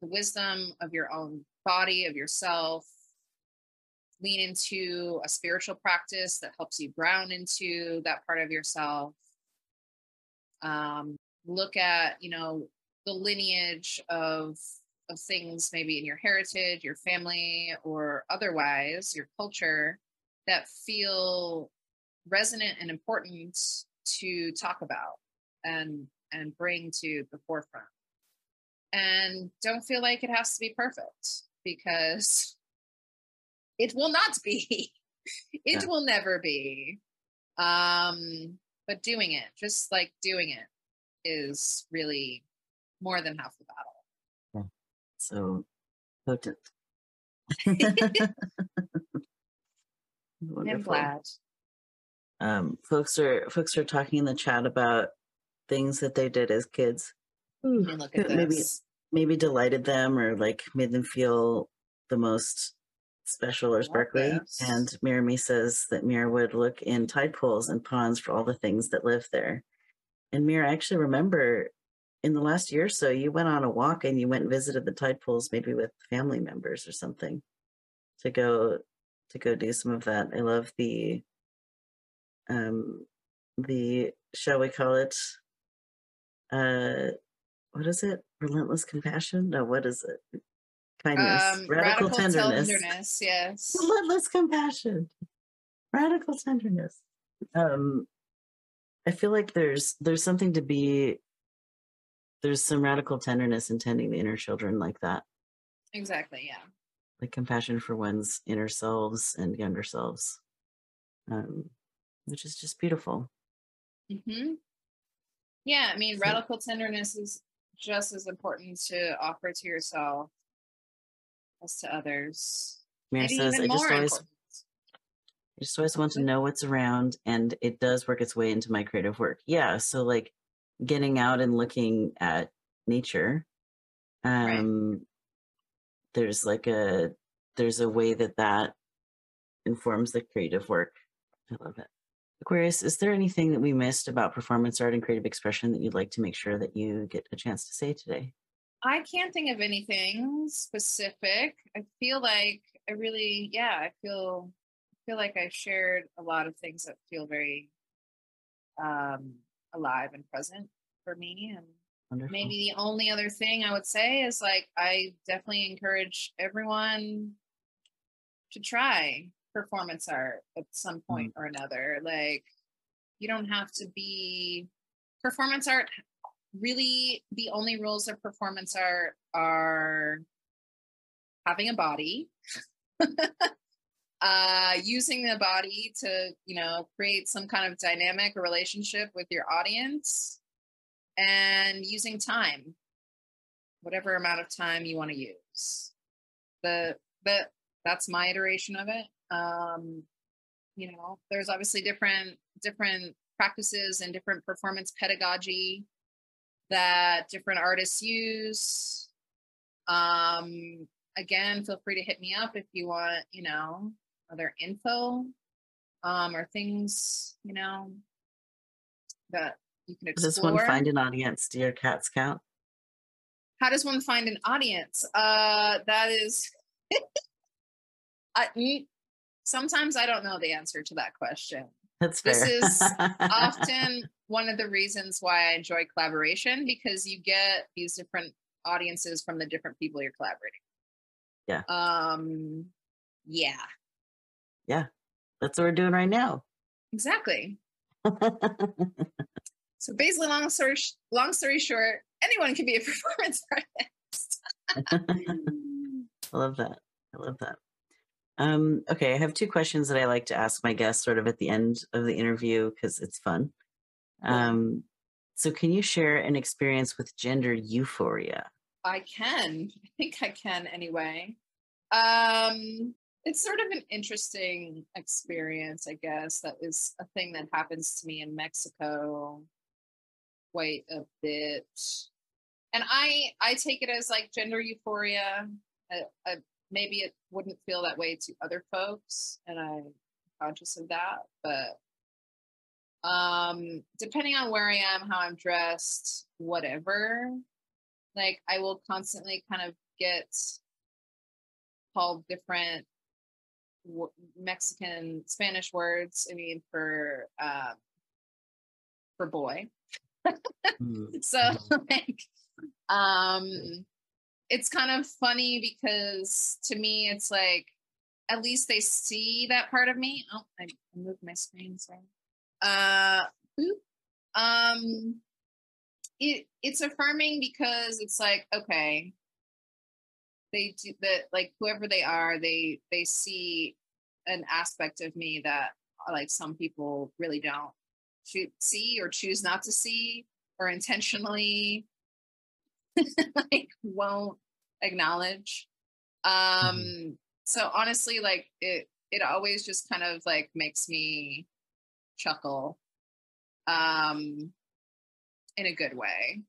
the wisdom of your own body of yourself. Lean into a spiritual practice that helps you ground into that part of yourself. Um, look at you know the lineage of of things maybe in your heritage your family or otherwise your culture that feel resonant and important to talk about. And and bring to the forefront and don't feel like it has to be perfect because it will not be it yeah. will never be um but doing it, just like doing it, is really more than half the battle. Yeah. So potent. I'm glad. Um, folks are folks are talking in the chat about things that they did as kids. maybe maybe delighted them or like made them feel the most special or sparkly. And Mirami says that Mira would look in tide pools and ponds for all the things that live there. and Mir, I actually remember in the last year or so, you went on a walk and you went and visited the tide pools, maybe with family members or something, to go to go do some of that. I love the um the shall we call it uh what is it? Relentless compassion? No, what is it? Kindness. Um, radical, tenderness. tenderness, Yes. Relentless compassion. Radical tenderness. Um I feel like there's there's something to be there's some radical tenderness in tending the inner children like that. Exactly. Yeah. Like compassion for one's inner selves and younger selves. Um, which is just beautiful. hmm Yeah. I mean, radical tenderness is just as important to offer to yourself as to others. Maybe says, I just always important. I just always want to know what's around and it does work its way into my creative work. Yeah. So like getting out and looking at nature. Right. Um there's like a there's a way that that informs the creative work. I love it. Aquarius, is there anything that we missed about performance art and creative expression that you'd like to make sure that you get a chance to say today? I can't think of anything specific. I feel like I really, yeah, I feel I feel like I shared a lot of things that feel very um alive and present for me and Wonderful. maybe the only other thing I would say is like I definitely encourage everyone to try performance art at some point or another. Like you don't have to be performance art really the only rules of performance art are having a body uh using the body to you know create some kind of dynamic or relationship with your audience and using time whatever amount of time you want to use the the that's my iteration of it um you know there's obviously different different practices and different performance pedagogy that different artists use um again feel free to hit me up if you want you know other info um or things you know that you can Does explore this one find an audience? Do your cats count? how does one find an audience uh that is I, sometimes i don't know the answer to that question That's fair. This is often one of the reasons why i enjoy collaboration because you get these different audiences from the different people you're collaborating Yeah. um yeah. yeah That's what we're doing right now. exactly so basically long story sh- long story short anyone can be a performance artist I love that. I love that. Um, okay, I have two questions that I like to ask my guests sort of at the end of the interview because it's fun. Um, so, can you share an experience with gender euphoria? I can. I think I can anyway. Um, it's sort of an interesting experience, I guess. That is a thing that happens to me in Mexico quite a bit. And I I take it as like gender euphoria. I, I, maybe it wouldn't feel that way to other folks, and I'm conscious of that. But um, depending on where I am, how I'm dressed, whatever, like I will constantly kind of get called different w- Mexican Spanish words. I mean, for um, for boy. Mm, So like, um, it's kind of funny because to me, it's like at least they see that part of me. Oh, I moved my screen. Sorry. Uh, boop. Um, it it's affirming because it's like okay they do that like whoever they are they they see an aspect of me that like some people really don't see or choose not to see or intentionally like won't acknowledge. Um so honestly like it it always just kind of like makes me chuckle um in a good way.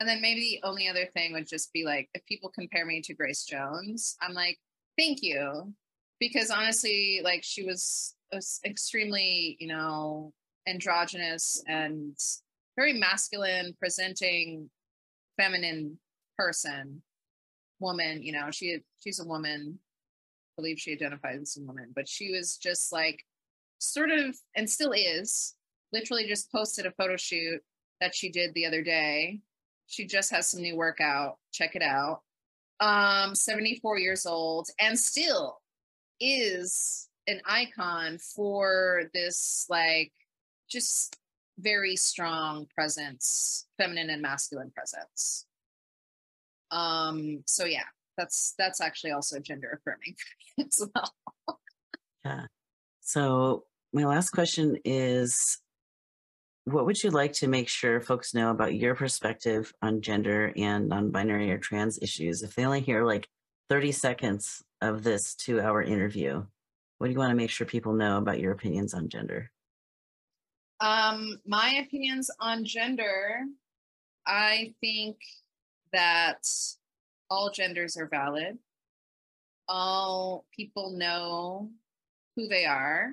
And then maybe the only other thing would just be like if people compare me to Grace Jones, I'm like, thank you. Because honestly, like she was, was extremely, you know, androgynous and very masculine presenting feminine person woman you know she she's a woman. I believe she identifies as a woman but she was just like sort of and still is literally just posted a photo shoot that she did the other day. She just has some new workout check it out. Um 74 years old and still is an icon for this like just very strong presence feminine and masculine presence. Um so yeah that's that's actually also gender affirming as well. Yeah. So my last question is what would you like to make sure folks know about your perspective on gender and non-binary or trans issues? If they only hear like 30 seconds of this two hour interview what do you want to make sure people know about your opinions on gender Um, my opinions on gender, I think that all genders are valid. All people know who they are,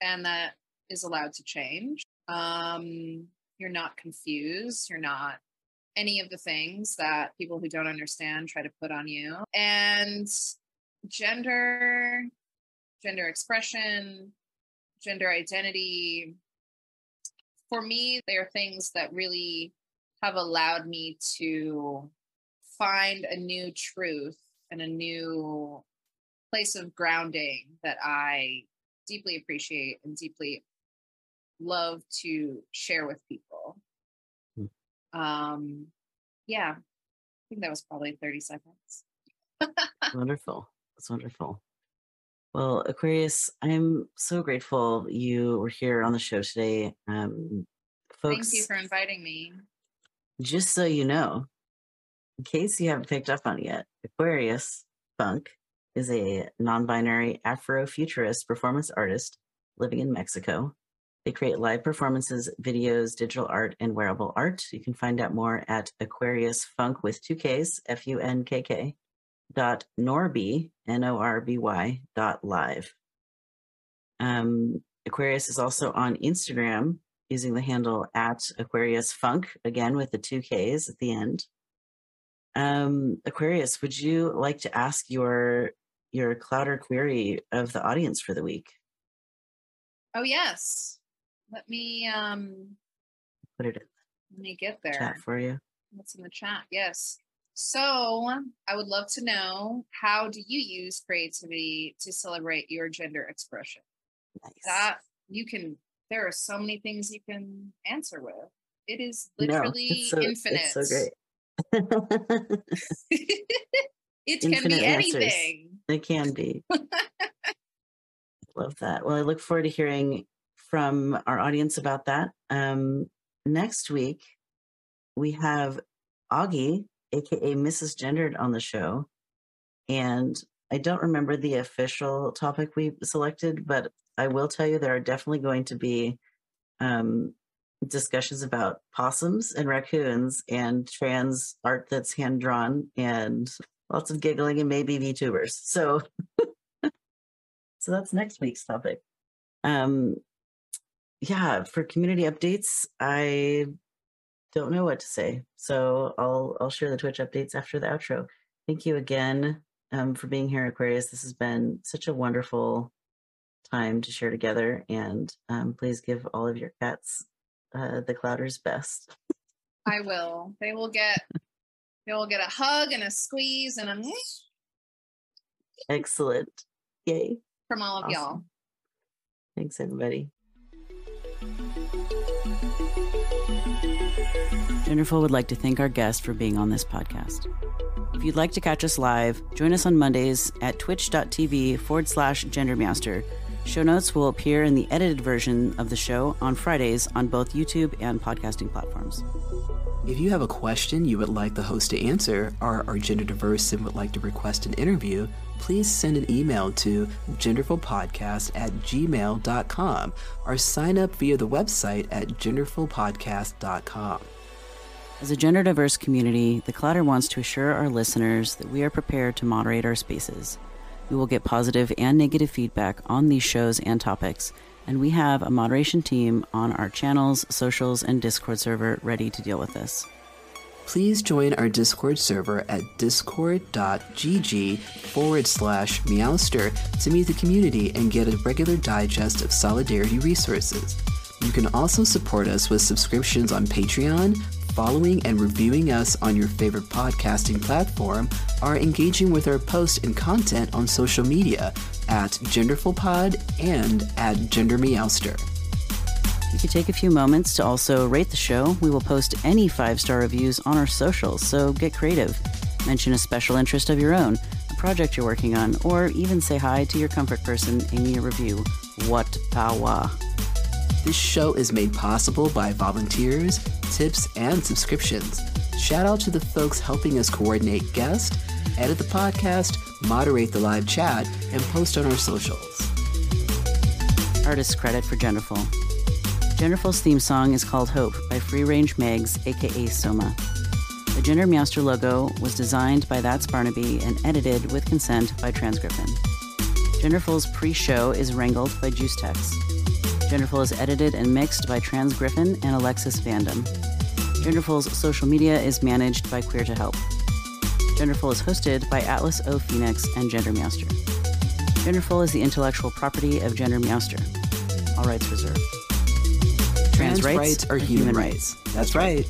and that is allowed to change. Um, you're not confused. You're not any of the things that people who don't understand try to put on you. And gender, gender expression, gender identity, for me, they are things that really have allowed me to find a new truth and a new place of grounding that I deeply appreciate and deeply love to share with people. Hmm. Um, yeah, I think that was probably 30 seconds. wonderful that's wonderful well aquarius i'm so grateful you were here on the show today um folks Thank you for inviting me. just so you know, in case you haven't picked up on it yet, Aquarius Funkk is a non binary Afrofuturist performance artist living in Mexico. They create live performances, videos, digital art, and wearable art. You can find out more at Aquarius Funkk with two Ks, F U N K K, dot norby, N O R B Y, dot live. Um, Aquarius is also on Instagram using the handle at Aquarius Funkk, again with the two Ks at the end. Um, Aquarius, would you like to ask your your clowder query of the audience for the week? Oh yes. Let me um Put it in let me get there. chat for you. What's in the chat? Yes. So I would love to know how do you use creativity to celebrate your gender expression? Nice. That you can there are so many things you can answer with. It is No, literally it's so, infinite. It's so great. it can be answers. anything. It can be. Love that. Well, I look forward to hearing from our audience about that. Um, next week, we have Augie, aka Mrs. Gendered, on the show. And I don't remember the official topic we selected, but I will tell you there are definitely going to be um, discussions about possums and raccoons and trans art that's hand drawn and lots of giggling and maybe VTubers. So, so that's next week's topic. Um, yeah, for community updates, I don't know what to say, so I'll I'll share the Twitch updates after the outro. Thank you again um, for being here, Aquarius. This has been such a wonderful time to share together, and um, please give all of your cats uh, the Clowder's best. I will. They will get they will get a hug and a squeeze and a Excellent. Yay. from all of Awesome. y'all. Thanks, everybody. Genderful would like to thank our guest for being on this podcast. If you'd like to catch us live, join us on Mondays at twitch.tv forward slash gendermeowster. Show notes will appear in the edited version of the show on Fridays on both YouTube and podcasting platforms. If you have a question you would like the host to answer or are gender diverse and would like to request an interview, please send an email to genderfulpodcast at gmail.com or sign up via the website at genderfulpodcast.com. As a gender diverse community, the Clowder wants to assure our listeners that we are prepared to moderate our spaces. We will get positive and negative feedback on these shows and topics, and we have a moderation team on our channels, socials, and Discord server ready to deal with this. Please join our Discord server at discord.gg forward slash meowster to meet the community and get a regular digest of Solidarity resources. You can also support us with subscriptions on Patreon, following and reviewing us on your favorite podcasting platform, or engaging with our posts and content on social media at GenderfulPod and at GenderMeowster. You could take a few moments to also rate the show. We will post any five star reviews on our socials, so get creative. Mention a special interest of your own, a project you're working on, or even say hi to your comfort person in your review. What power! This show is made possible by volunteers, tips, and subscriptions. Shout out to the folks helping us coordinate guests, edit the podcast, moderate the live chat, and post on our socials. Artist credit for Genderful. Genderful's theme song is called Hope by Free Range Megs, aka Soma. The Gender Meowster logo was designed by That's Barnaby and edited with consent by Transgriffin. Genderful's pre show is wrangled by Juice Text. Genderful is edited and mixed by Trans Griffin and Alexis Vandam. Genderful's social media is managed by Queer to Help. Genderful is hosted by Atlas O Phoenix and Gender Meowster. Genderful is the intellectual property of Gender Meowster. All rights reserved. Trans, rights, are human rights. That's right.